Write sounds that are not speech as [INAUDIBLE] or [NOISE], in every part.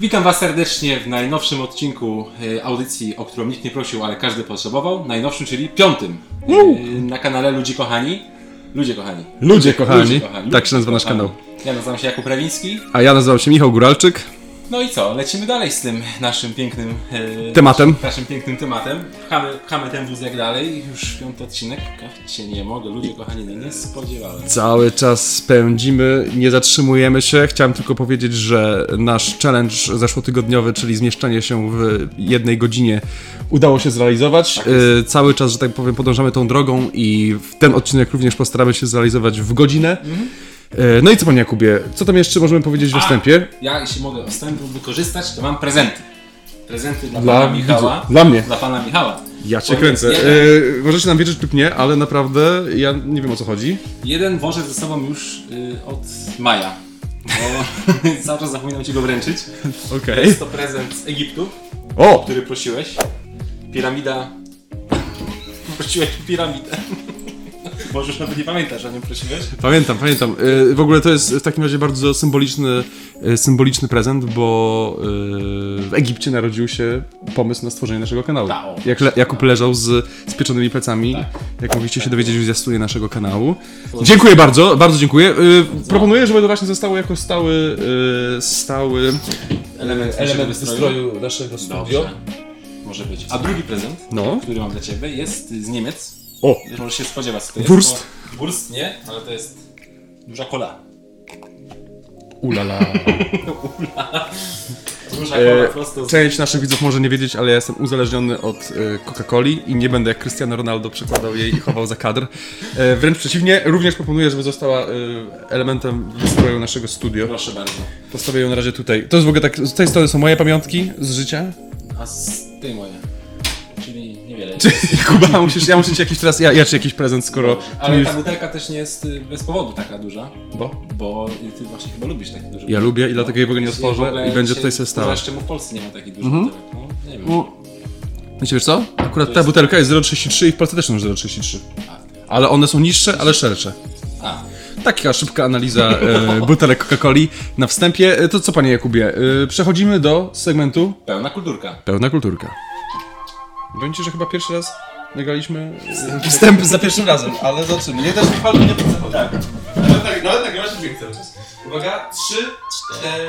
Witam Was serdecznie w najnowszym odcinku e, audycji, o którą nikt nie prosił, ale każdy potrzebował. Najnowszym, czyli piątym. E, Na kanale Ludzi Kochani. Ludzie Kochani. Ludzie kochani, Ludzie kochani. tak się nazywa nasz kanał. Ja nazywam się Jakub Rewiński. A ja nazywam się Michał Góralczyk. No i co? Lecimy dalej z tym naszym pięknym e, Tematem. Naszym pięknym tematem. Pchamy, pchamy ten wóz jak dalej. Już piąty odcinek. Ach, się nie mogę. Ludzie kochani, nie spodziewałem. Cały czas spędzimy, nie zatrzymujemy się. Chciałem tylko powiedzieć, że nasz challenge zeszłotygodniowy, czyli zmieszczanie się w jednej godzinie, udało się zrealizować. Tak. Y, Cały czas, że tak powiem, podążamy tą drogą i w ten odcinek również postaramy się zrealizować w godzinę. Mhm. Y, No i co, panie Jakubie, co tam jeszcze możemy powiedzieć w A! wstępie? Ja, jeśli mogę wstępu wykorzystać, to mam prezenty. Prezenty dla, Dla pana Michała. Dla mnie. Dla pana Michała. Ja cię kręcę. jeden- Y, Możecie nam wierzyć lub nie, ale naprawdę ja nie wiem o co chodzi. Jeden wożę ze sobą już y, od maja. Bo [LAUGHS] cały czas zapominam ci go wręczyć. Okej. Jest to prezent z Egiptu, O! który prosiłeś. Piramida. [LAUGHS] Prosiłeś piramidę. Może już nawet nie pamiętasz, o nią prosiłeś? Pamiętam, pamiętam. Y, W ogóle to jest w takim razie bardzo symboliczny, y, symboliczny prezent, bo y, w Egipcie narodził się pomysł na stworzenie naszego kanału. Jak le, Jakub leżał z spieczonymi plecami, Tak. jak mogliście się dowiedzieć w zwiastunie naszego kanału. Dziękuję bardzo, bardzo dziękuję. Proponuję, żeby to właśnie zostało jako stały, stały Element, element wystroju naszego studio. Dobrze. Może być. A drugi prezent, No. który mam dla ciebie, jest z Niemiec. O! Już możesz się spodziewać, co to jest. Wurst? bo- Wurst nie, ale to jest duża kola. Ulala. [LAUGHS] Duża kola E, prosto z... Część naszych widzów może nie wiedzieć, ale ja jestem uzależniony od e, Coca-Coli i nie będę jak Cristiano Ronaldo przekładał jej i chował za kadr. E, Wręcz przeciwnie, również proponuję, żeby została e, elementem wystroju naszego studio. Proszę bardzo. Postawię ją na razie tutaj. To jest w ogóle tak, z tej strony są moje pamiątki z życia. A z tej moje. Niewiele. Kuba, [LAUGHS] musisz, ja muszę ci jakiś teraz, ja, ja ci jakiś prezent, skoro... ty Ale mi ta już- butelka też nie jest y, bez powodu taka duża, Bo? bo ty właśnie chyba lubisz takie duże Ja lubię i dlatego jej w ogóle nie butelki. otworzę i będzie tutaj sobie stała. Jeszcze mu w Polsce nie ma takich dużych butelek. No, nie wiem. Wiecie wiesz co? Akurat ta jest- butelka jest 0,33 i w Polsce też są 0,33. A, Ale one są niższe, ale szersze. a, Taka szybka analiza [LAUGHS] e, butelek Coca-Coli na wstępie. E, To co, panie Jakubie, e, przechodzimy do segmentu pełna kulturka. Pełna Kulturka. Powiem ci, że chyba pierwszy raz nagraliśmy e, wstęp za pierwszym razem, ale zobaczymy. Nie też nie palmy, nie podzachodzi. Tak. Nawet, tak, nawet nagrywasz dźwięk cały czas. Uwaga, trzy, cztery.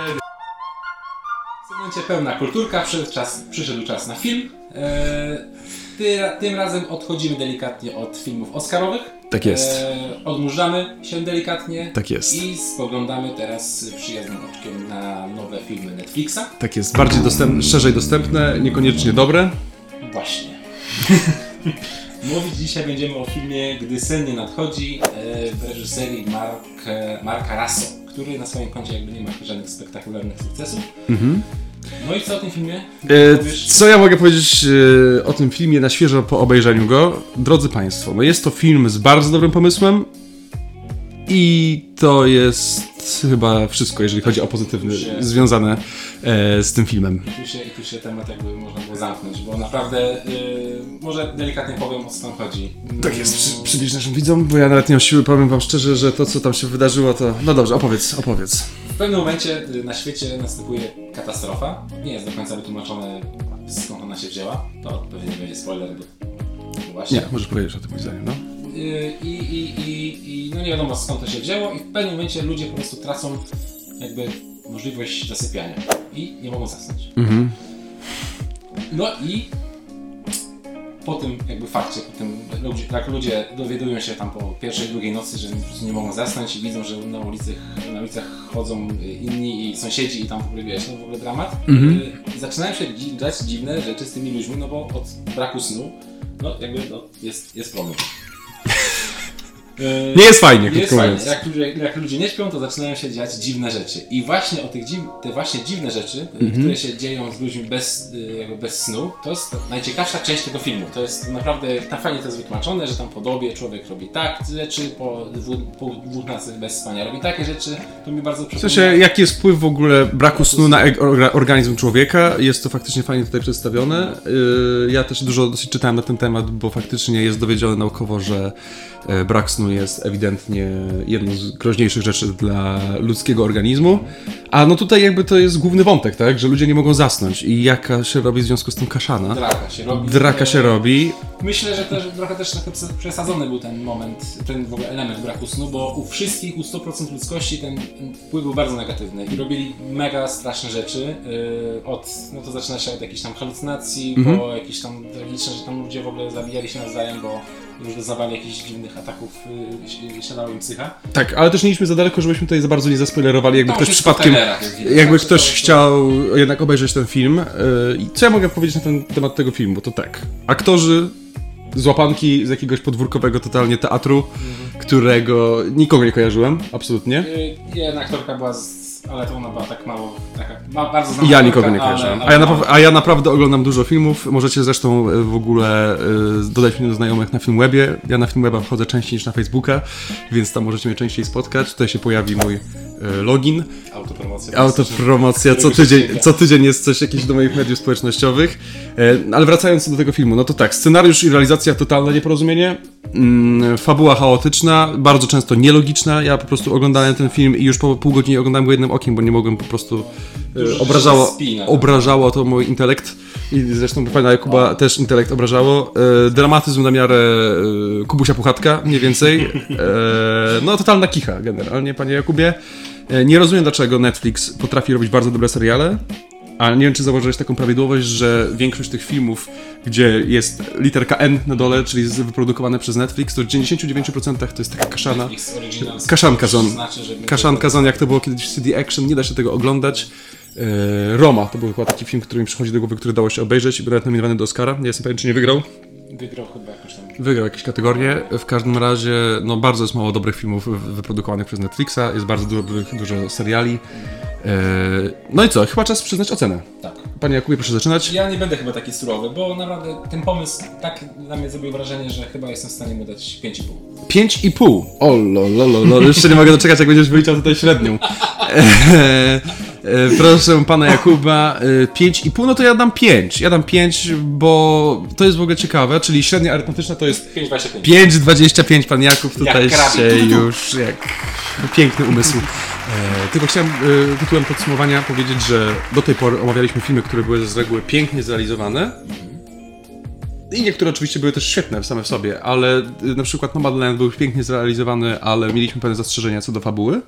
W segmencie pełna kulturka przyszedł czas, przyszedł czas na film. Eee, ty, tym razem odchodzimy delikatnie od filmów oscarowych. Tak jest. Eee, odmurzamy się delikatnie. Tak jest. I spoglądamy teraz przyjaznym oczkiem na nowe filmy Netflixa. Tak jest, bardziej dostępne, szerzej dostępne, niekoniecznie dobre. Właśnie. [LAUGHS] Mówić dzisiaj będziemy o filmie Gdy sen nie nadchodzi e, w reżyserii Mark, Marka Rasso, który na swoim koncie jakby nie ma żadnych spektakularnych sukcesów. No i co o tym filmie? E? Co ja mogę powiedzieć e, o tym filmie na świeżo po obejrzeniu go? Drodzy Państwo, no jest to film z bardzo dobrym pomysłem i to jest chyba wszystko, jeżeli chodzi o pozytywny, Się- związane e, z tym filmem. I tu, się, I tu się temat jakby można było zamknąć, bo naprawdę y, może delikatnie powiem o co tam chodzi. Tak jest, przy, przybliż naszym widzom, bo ja nawet nie mam siły, powiem Wam szczerze, że to co tam się wydarzyło to... No dobrze, opowiedz, opowiedz. W pewnym momencie y, na świecie następuje katastrofa. Nie jest do końca wytłumaczone skąd ona się wzięła. To pewnie nie będzie spoiler, bo bo właśnie. Nie, możesz powiedzieć o tym moim zdaniem, no. Y, I, i, i, I no nie wiadomo skąd to się wzięło i w pewnym momencie ludzie po prostu tracą jakby możliwość zasypiania i nie mogą zasnąć. No i po tym jakby fakcie, po tym jak ludzie dowiadują się tam po pierwszej, drugiej nocy, że nie mogą zasnąć i widzą, że na ulicach, na ulicach chodzą inni i sąsiedzi i tam w ogóle wiesz, no w ogóle dramat. Y, zaczynają się dziać dziwne rzeczy z tymi ludźmi, no bo od braku snu, no jakby no, jest, jest problem. Y, Nie jest fajnie, nie jest fajnie. Jak ludzie, jak ludzie nie śpią, to zaczynają się dziać dziwne rzeczy. I właśnie o tych dziw, te właśnie dziwne rzeczy, y, Mhm. które się dzieją z ludźmi bez, y, jakby bez snu, to jest najciekawsza część tego filmu. To jest naprawdę, tam fajnie to jest wytłumaczone, że tam po dobie człowiek robi tak rzeczy, po dwóch, po dwóch nocy bez spania robi takie rzeczy. To mi bardzo W przypomina. sensie, jaki jest wpływ w ogóle braku snu na organizm człowieka? Jest to faktycznie fajnie tutaj przedstawione. Yy, Ja też dużo dosyć czytałem na ten temat, bo faktycznie jest dowiedzione naukowo, że e, brak snu jest ewidentnie jedną z groźniejszych rzeczy dla ludzkiego organizmu. A no tutaj jakby to jest główny wątek, tak? Że ludzie nie mogą zasnąć i jaka się robi w związku z tym kaszana. Draka się robi. Draka się robi. Myślę, że też, trochę też trochę przesadzony był ten moment, ten w ogóle element braku snu, bo u wszystkich, u 100% ludzkości ten wpływ był bardzo negatywny i robili mega straszne rzeczy. Yy, od, no to zaczyna się od jakichś tam halucynacji, mhm. po jakieś tam tragiczne, że tam ludzie w ogóle zabijali się nawzajem, bo już doznawali jakichś dziwnych ataków, yy, siadała im psycha. Tak, ale też nie idźmy za daleko, żebyśmy tutaj za bardzo nie zaspoilerowali, jakby ktoś przypadkiem, jakby tak, ktoś to, chciał jednak obejrzeć ten film. Yy, co ja mogę powiedzieć na ten temat tego filmu? Bo to tak, aktorzy z łapanki z jakiegoś podwórkowego totalnie teatru, mhm. którego nikogo nie kojarzyłem, absolutnie. Yy, jedna aktorka była z ale to ona była tak mało, taka bardzo znana. Ja nikogo nie kojarzę. A, ja a ja naprawdę oglądam dużo filmów. Możecie zresztą e, w ogóle y, dodać mnie do znajomych na Filmwebie. Ja na Filmweba wchodzę częściej niż na Facebooka, więc tam możecie mnie częściej spotkać. Tutaj się pojawi mój y, login. Autopromocja. Autopromocja. Co tydzień, co tydzień jest coś jakieś do moich mediów społecznościowych. Y, ale wracając do tego filmu, no to tak, scenariusz i realizacja totalne nieporozumienie. Mm, fabuła chaotyczna, bardzo często nielogiczna. Ja po prostu oglądałem ten film i już po pół godziny oglądałem go jednym okiem, bo nie mogłem po prostu. E, obrażało, spina, tak. obrażało to mój intelekt. I zresztą pana Jakuba o. też intelekt obrażało. E, dramatyzm na miarę e, Kubusia Puchatka, mniej więcej. E, no, totalna kicha generalnie, panie Jakubie. E, nie rozumiem, dlaczego Netflix potrafi robić bardzo dobre seriale, ale nie wiem, czy zauważyłeś taką prawidłowość, że większość tych filmów, gdzie jest literka N na dole, czyli wyprodukowane przez Netflix, to w 99% to jest taka kaszana. Kaszanka zon. Znaczy, Kaszanka zon, jak to było kiedyś w CD Action, nie da się tego oglądać. E, Roma to był chyba taki film, który mi przychodzi do głowy, który dało się obejrzeć i był nawet nominowany do Oscara. Nie jestem pewien, czy nie wygrał. Wygrał chyba jakoś tam. Wygrał jakieś kategorie. W każdym razie, no bardzo jest mało dobrych filmów wyprodukowanych przez Netflixa, jest bardzo dużo, dużo seriali. E, no i co, chyba czas przyznać ocenę. Tak. Panie Jakubie, proszę zaczynać. Ja nie będę chyba taki surowy, bo naprawdę ten pomysł tak na mnie zrobił wrażenie, że chyba jestem w stanie mu dać 5,5. 5,5? O lol, jeszcze nie mogę doczekać, jak będziesz wyliczał tutaj średnią. E, e, proszę pana Jakuba, 5,5, no to ja dam 5. Ja dam 5, bo to jest w ogóle ciekawe, czyli średnia arytmetyczna to jest 5,25. Pan Jakub tutaj się już jak piękny umysł. E, tylko chciałem e, tytułem podsumowania powiedzieć, że do tej pory omawialiśmy filmy, które były z reguły pięknie zrealizowane. I niektóre oczywiście były też świetne same w sobie, ale e, na przykład Nomadland był pięknie zrealizowany, ale mieliśmy pewne zastrzeżenia co do fabuły.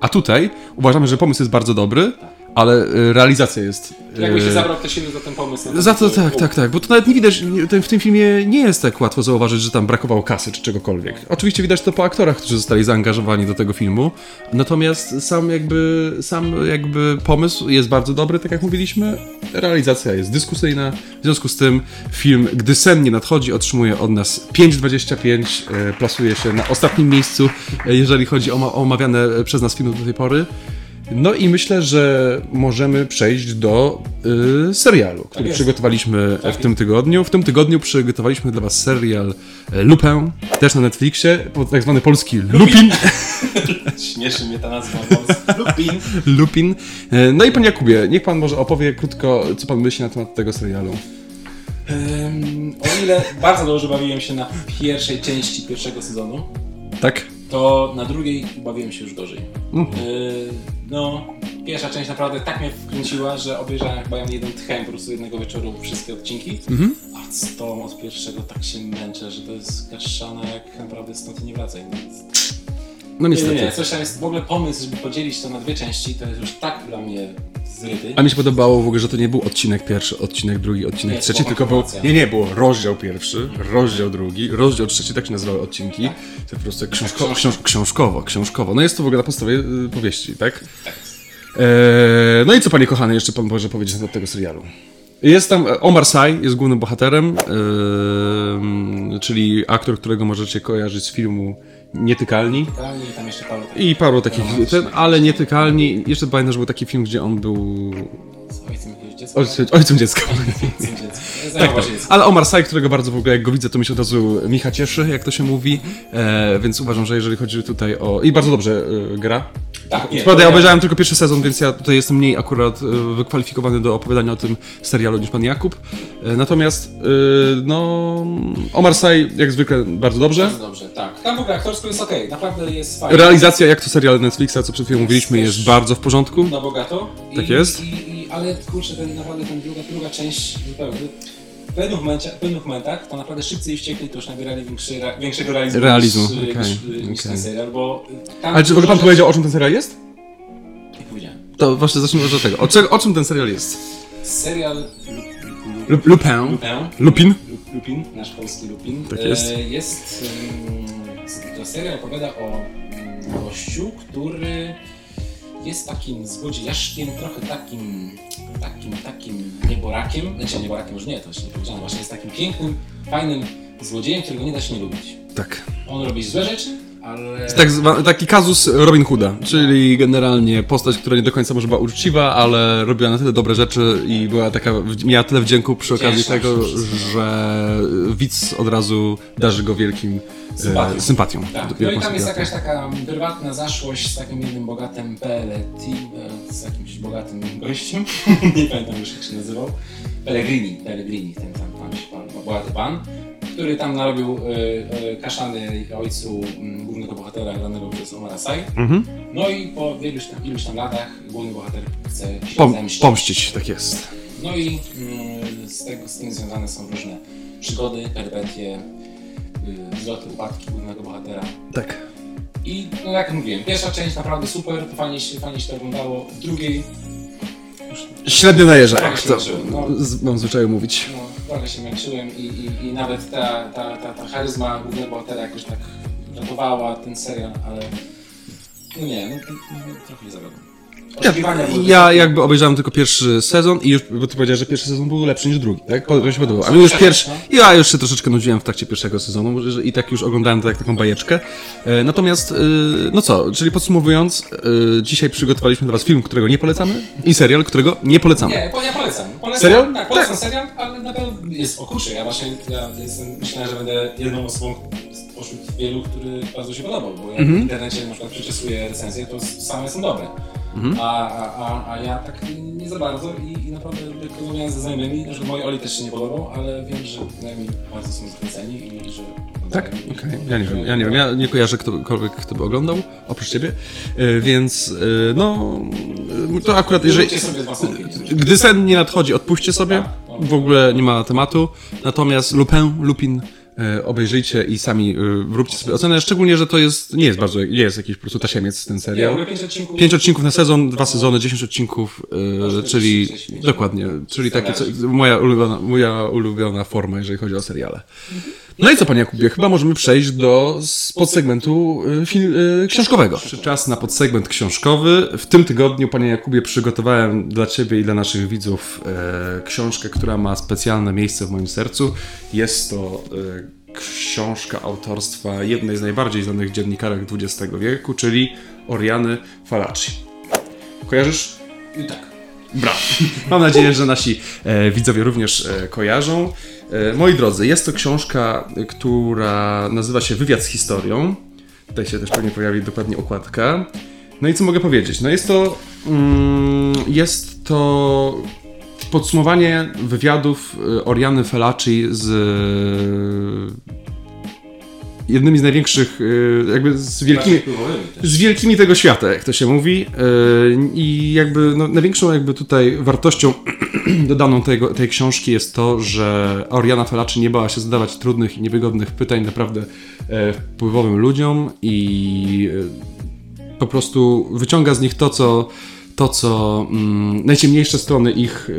A tutaj uważamy, że pomysł jest bardzo dobry ale y, realizacja jest. Jakby się y, zabrał ktoś inny za ten pomysł. Za to tak, tak, tak, bo to nawet nie widać, w tym filmie nie jest tak łatwo zauważyć, że tam brakowało kasy czy czegokolwiek. Oczywiście widać to po aktorach, którzy zostali zaangażowani do tego filmu, natomiast sam jakby, sam jakby pomysł jest bardzo dobry, tak jak mówiliśmy, realizacja jest dyskusyjna, w związku z tym film, gdy sen nie nadchodzi, otrzymuje od nas 5,25, y, plasuje się na ostatnim miejscu, jeżeli chodzi o omawiane przez nas filmy do tej pory. No i myślę, że możemy przejść do y, serialu, który tak przygotowaliśmy tak w tym tygodniu. W tym tygodniu przygotowaliśmy dla Was serial e, Lupę, też na Netflixie, tak zwany polski Lupin. [LAUGHS] Śmieszy mnie ta nazwa. Lupin. Lupin. E, no i Panie Jakubie, niech Pan może opowie krótko, co Pan myśli na temat tego serialu. Um, o ile bardzo dobrze bawiłem się na pierwszej części pierwszego sezonu, tak? To na drugiej bawiłem się już gorzej. Mm. Y no, pierwsza część naprawdę tak mnie wkręciła, że obejrzałem chyba ja jeden tchem po prostu jednego wieczoru wszystkie odcinki. Mhm. A z tą od pierwszego tak się męczę, że to jest kaszana jak naprawdę stąd nie wracaj. No niestety. Nie, nie, coś tam jest w ogóle pomysł, żeby podzielić to na dwie części, to jest już tak dla mnie zryty. A mi się podobało w ogóle, że to nie był odcinek pierwszy, odcinek drugi, odcinek nie, trzeci, tylko był... Nie, nie, było rozdział pierwszy, rozdział drugi, rozdział trzeci, tak się nazywały odcinki. Tak. To po prostu książko, książ, książkowo, książkowo. No jest to w ogóle na podstawie y, powieści, tak? Tak. Eee, no i co panie kochany jeszcze pan może powiedzieć na temat tego serialu? Jest tam Omar Sy, jest głównym bohaterem, yy, czyli aktor, którego możecie kojarzyć z filmu Nietykalni. Nietykalni i tam jeszcze paru takich. I paru takich, ten, ale Nietykalni. Jeszcze pamiętam, że był taki film, gdzie on był... Z ojcem dziecka. Ojcem, ojcem dziecka. Ojcem dziecka. [LAUGHS] tak, tak. Ale Omar Sy, którego bardzo w ogóle, jak go widzę, to mi się od razu Micha cieszy, jak to się mówi. E, więc uważam, że jeżeli chodzi tutaj o... I bardzo dobrze e, gra. Tak, nie, Prawda, ja obejrzałem tylko pierwszy sezon, więc ja tutaj jestem mniej akurat e, wykwalifikowany do opowiadania o tym serialu niż pan Jakub. E, Natomiast, e, no, Omar Sy jak zwykle bardzo dobrze. Bardzo dobrze, tak. Tam w ogóle aktorsko jest okej, naprawdę jest fajnie. Realizacja, jak to serial Netflixa, co przed chwilą mówiliśmy, jest bardzo w porządku. Na bogato. I, Tak jest. I, ale kurczę, ten, naprawdę ten druga, druga część zupełnie. W pewnych, momencie, w pewnych momentach to naprawdę szybcy i wściekli to już nabierali większy, ra- większego realizmu, Realizmu, niż, okej, niż, niż ten serial, bo tam... Ale czy w ogóle pan powiedział, o czym ten serial jest? Nie powiedziałem. To właśnie zacznijmy od tego. O, czego, o czym ten serial jest? Serial Lu- Lupin. Lupin. Lupin. Lu- Lupin, nasz polski Lupin. Tak jest. E, jest to serial opowiada o mm, gościu, który jest takim złodziejaszkiem, trochę takim, takim, takim nieborakiem. Znaczy nieborakiem już nie, to jeszcze nie powiedziane. Właśnie jest takim pięknym, fajnym złodziejem, którego nie da się nie lubić. Tak. On robi złe rzeczy, ale... Tak taki kazus Robin Hooda, czyli generalnie postać, która nie do końca może była uczciwa, ale robiła na tyle dobre rzeczy i była taka, miała tyle wdzięku przy okazji tego, że widz od razu darzy go wielkim Sympatią. e, sympatią. Tak. No i tam jest sympatią. jakaś taka prywatna zaszłość z takim jednym bogatym Pelletti, e, z jakimś bogatym gościem, [LAUGHS] nie pamiętam już jak się nazywał, Pellegrini, Pellegrini, ten tam pan, pan, bogaty pan, który tam narobił e, e, kaszany ojcu m, głównego bohatera granego przez Omara Sy. Mhm. No i po iluś tam, iluś tam latach główny bohater chce się Pom, zemścić. pomścić, tak jest. No i mm, z, tego, z tym związane są różne przygody, perypetie, y, wzloty, upadki głównego bohatera. Tak. I no jak mówiłem, pierwsza część naprawdę super, fajnie się, fajnie się to oglądało. W drugiej Średnio najeżdża, jak się to no. z, mam zwyczaju mówić. no, trochę się męczyłem i, i, i nawet ta, ta, ta, ta charyzma głównego bohatera jakoś tak ratowała ten serial, ale no nie, no, no, trochę nie zawiodłem. Oczekiwania były Ja wysokie. jakby obejrzałem tylko pierwszy sezon i już, bo ty powiedziałeś, że pierwszy sezon był lepszy niż drugi, tak? Po- się podobało. A mi już pierwszy, ja już się troszeczkę nudziłem w trakcie pierwszego sezonu że- i tak już oglądałem to jak taką bajeczkę. E, Natomiast, e, no co, czyli podsumowując, e, dzisiaj przygotowaliśmy dla was film, którego nie polecamy i serial, którego nie polecamy. Nie, po- ja polecam. polecam Serial? Tak, polecam serial, ale na pewno jest o kurczę. Ja właśnie ja jestem, myślałem, że będę jedną osobą spośród wielu, który bardzo się podobał, bo ja Mhm. w internecie na przykład przyczesuję recenzje, to same są dobre. Mhm. A, a, a, ja tak nie za bardzo i, i naprawdę rozmawiałem ze znajomymi, że moi Oli też się nie podobał, ale wiem, że przynajmniej bardzo są zachwyceni i że... Tak? Okej, ja nie wiem, ja nie wiem, ja nie kojarzę ktokolwiek, kto by oglądał, oprócz ciebie, E, więc, e, no, e, to akurat, jeżeli... Gdy sen nie nadchodzi, odpuśćcie sobie. W ogóle nie ma tematu. Natomiast Lupin, Lupin obejrzyjcie i sami e, róbcie sobie ocenę. Szczególnie, że to jest, nie jest bardzo, nie jest jakiś po prostu tasiemiec ten serial. pięć odcinków. Pięć odcinków na sezon, dwa sezony, dziesięć odcinków, e, czyli 46 dokładnie, czyli takie, co, moja, ulubiona, moja ulubiona forma, jeżeli chodzi o seriale. No i co, panie Jakubie, chyba możemy przejść do podsegmentu y, fil, y, książkowego. Czas na podsegment książkowy. W tym tygodniu, panie Jakubie, przygotowałem dla ciebie i dla naszych widzów e, książkę, która ma specjalne miejsce w moim sercu. Jest to e, książka autorstwa jednej z najbardziej znanych dziennikarek XX wieku, czyli Oriany Falaci. Kojarzysz? I tak. Brawo. Mam nadzieję, że nasi e, widzowie również e, kojarzą. E, moi drodzy, jest to książka, która nazywa się Wywiad z historią. Tutaj się też pewnie pojawi dokładnie okładka. No i co mogę powiedzieć? No jest to. Mm, jest to podsumowanie wywiadów e, Oriany Felaci z jednymi z największych, e, jakby z wielkimi, też. z wielkimi tego świata, jak to się mówi. Yy, I jakby no, największą jakby tutaj wartością [CLEARS THROAT] dodaną tego, tej książki jest to, że Oriana Felaci nie bała się zadawać trudnych i niewygodnych pytań naprawdę e, wpływowym ludziom i e, po prostu wyciąga z nich to, co to, co mm, najciemniejsze strony ich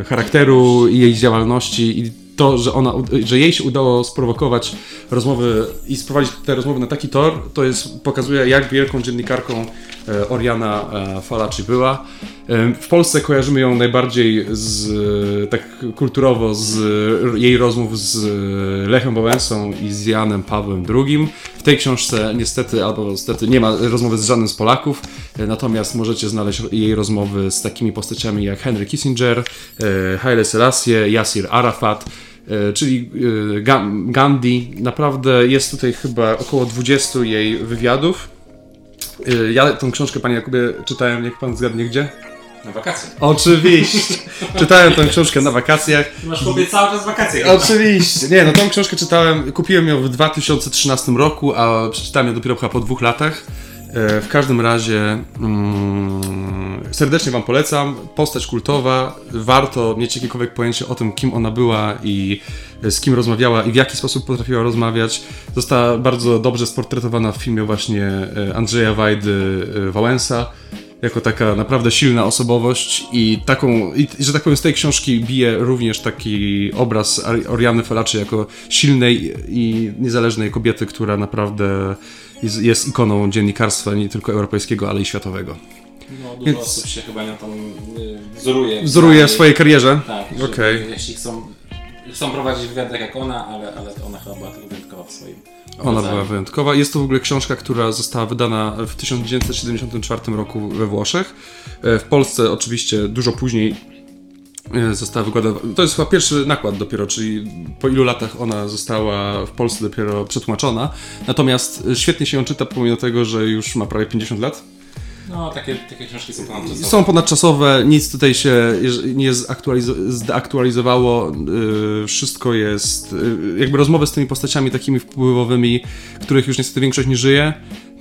e, charakteru i jej działalności i to, że, ona, że jej się udało sprowokować rozmowy i sprowadzić te rozmowy na taki tor, to jest, pokazuje, jak wielką dziennikarką e, Oriana e, Falaci była. W Polsce kojarzymy ją najbardziej z, e, tak kulturowo z jej rozmów z Lechem Wałęsą i z Janem Pawłem II. W tej książce niestety, albo niestety nie ma rozmowy z żadnym z Polaków, natomiast możecie znaleźć jej rozmowy z takimi postaciami jak Henry Kissinger, e, Haile Selassie, Yasir Arafat, e, czyli e, Ga- Gandhi. Naprawdę jest tutaj chyba około 20 jej wywiadów. Ja tą książkę, panie Jakubie, czytałem, niech pan zgadnie gdzie? Na wakacje. Oczywiście. czytałem tę książkę na wakacjach. Masz chłopie cały czas wakacje. Oczywiście. Nie, no tą książkę czytałem, kupiłem ją w 2013 roku, a przeczytałem ją dopiero chyba po dwóch latach. E, W każdym razie mm, serdecznie Wam polecam. Postać kultowa. Warto mieć jakiekolwiek pojęcie o tym, kim ona była i z kim rozmawiała i w jaki sposób potrafiła rozmawiać. Została bardzo dobrze sportretowana w filmie właśnie e, Andrzeja Wajdy e, Wałęsa jako taka naprawdę silna osobowość i taką, i, że tak powiem, z tej książki bije również taki obraz Oriany Falaczy jako silnej i niezależnej kobiety, która naprawdę jest, jest ikoną dziennikarstwa nie tylko europejskiego, ale i światowego. No, dużo Więc- osób się chyba nią tam y, wzoruje. Wzoruje w swojej karierze. Tak, okay. jeśli chcą, chcą prowadzić wywiad tak jak ona, ale, ale to ona chyba była tylko wyjątkowa w swoim Ona rodzaju. była wyjątkowa. Jest to w ogóle książka, która została wydana w 1974 roku we Włoszech. E, W Polsce oczywiście dużo później e, została wykładana. To jest chyba pierwszy nakład dopiero, czyli po ilu latach ona została w Polsce dopiero przetłumaczona. Natomiast e, świetnie się ją czyta, pomimo tego, że już ma prawie 50 lat. No, takie, takie książki są ponadczasowe. Są ponadczasowe, nic tutaj się nie zdeaktualizowało, yy, wszystko jest, yy, jakby rozmowy z tymi postaciami takimi wpływowymi, których już niestety większość nie żyje,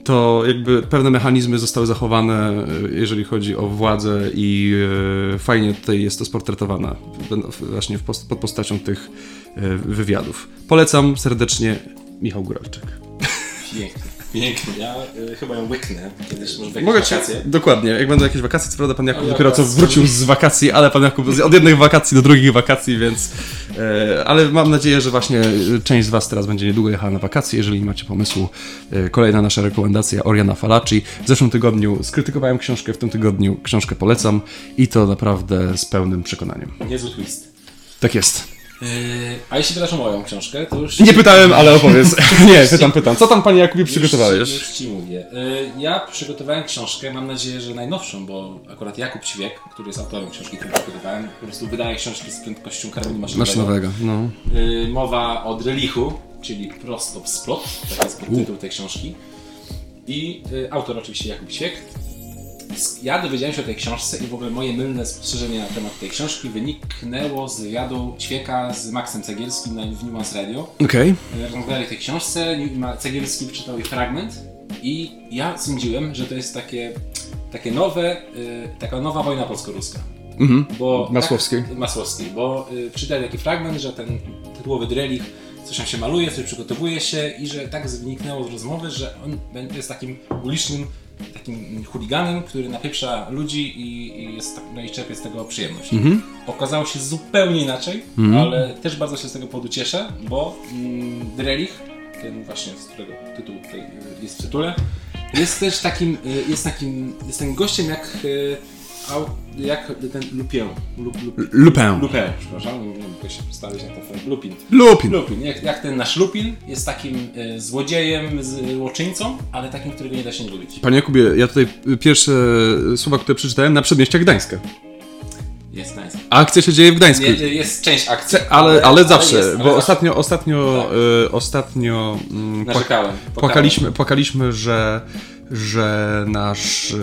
to jakby pewne mechanizmy zostały zachowane, yy, jeżeli chodzi o władzę i fajnie tutaj jest to sportretowane właśnie pod postacią tych wywiadów. Polecam serdecznie Michał Góralczyk. Pięknie. Pięknie. Ja y, chyba ją łyknę kiedyś, może w jakieś Mogę ci, wakacje. dokładnie, jak będą jakieś wakacje, co prawda pan Jakub Ale dopiero co wrócił z wakacji, ale pan Jakub z- od jednych wakacji do drugich wakacji, więc e, ale mam nadzieję, że właśnie e, część z was teraz będzie niedługo jechała na wakacje, jeżeli macie pomysłu. E, kolejna nasza rekomendacja Oriana Falaci. W zeszłym tygodniu skrytykowałem książkę, w tym tygodniu książkę polecam i to naprawdę z pełnym przekonaniem. Niezły twist. Tak jest. Yy, a jeśli pytasz o moją książkę, to już... Nie pytałem, ale opowiedz. [LAUGHS] [LAUGHS] nie, pytam, pytam. Co tam panie Jakubie Już przygotowałeś? Już ci mówię. Yy, Ja przygotowałem książkę, mam nadzieję, że najnowszą, bo akurat Jakub Ćwiek, który jest autorem książki, którą przygotowałem, po prostu wydaje książki z prędkością karabinu maszynowego. Maszynowego, no. Yy, Mowa o Drelichu, czyli prosto w splot, tak jest podtytuł tej książki. I autor oczywiście Jakub Ćwiek. Ja dowiedziałem się o tej książce i w ogóle moje mylne spostrzeżenie na temat tej książki wyniknęło z wywiadu Ćwieka z Maxem Cegielskim na, w Nuance Radio. Okej. Rozmawiali o tej książce, Cegielski czytał jej fragment i ja sądziłem, że to jest takie, takie nowe, y, taka nowa wojna polsko-ruska. Mhm. Bo Masłowskiej. Tak, Masłowskiej, bo y, czytałem taki fragment, że ten tytułowy Drelich coś tam się maluje, coś przygotowuje się i że tak wyniknęło z rozmowy, że on jest takim ulicznym takim chuliganem, który napieprza ludzi i, i, jest, tak- no i czerpie z tego przyjemność. Okazało się zupełnie inaczej, ale też bardzo się z tego powodu cieszę, bo mm, Drelich, ten właśnie, z którego tytuł tutaj y, jest w tytule, jest też takim, y, jest takim, jest takim gościem jak, y, au, jak ten Lupien. Lup, lup, Lupin. Lupin, przepraszam, nie, mogę się przedstawić na ten film. Lupin. Lupin. Lupin, jak, jak ten nasz Lupin jest takim y, złodziejem, złoczyńcą, ale takim, którego nie da się nie lubić. Panie Jakubie, ja tutaj pierwsze słowa, które przeczytałem na przedmieściach Gdańska. Jest nice. Akcja się dzieje w Gdańsku. Nie, jest część akcji. ale, ale zawsze, jest, ale bo zawsze. ostatnio, ostatnio, Tak. y, ostatnio mm, płakaliśmy, płakaliśmy, że, że nasz, y,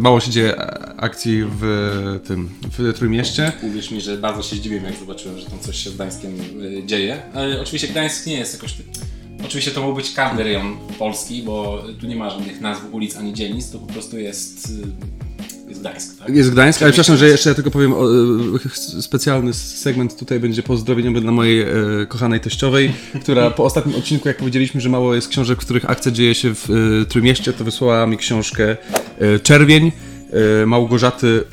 mało się dzieje akcji w tym, w Trójmieście. Uwierz mi, że bardzo się zdziwiłem, jak zobaczyłem, że tam coś się z Gdańskiem y, dzieje. Ale oczywiście Gdańsk nie jest jakoś... Oczywiście to mógł być każdy rejon Polski, bo tu nie ma żadnych nazw ulic ani dzielnic, to po prostu jest, y, jest Gdańsk, tak? Jest Gdańsk, ale przepraszam, że jeszcze ja tylko powiem, o, y, specjalny segment tutaj będzie pozdrowieniowy dla mojej e, kochanej teściowej, [LAUGHS] która po ostatnim odcinku, jak powiedzieliśmy, że mało jest książek, w których akcja dzieje się w e, Trójmieście, to wysłała mi książkę e, Czerwień e, Małgorzaty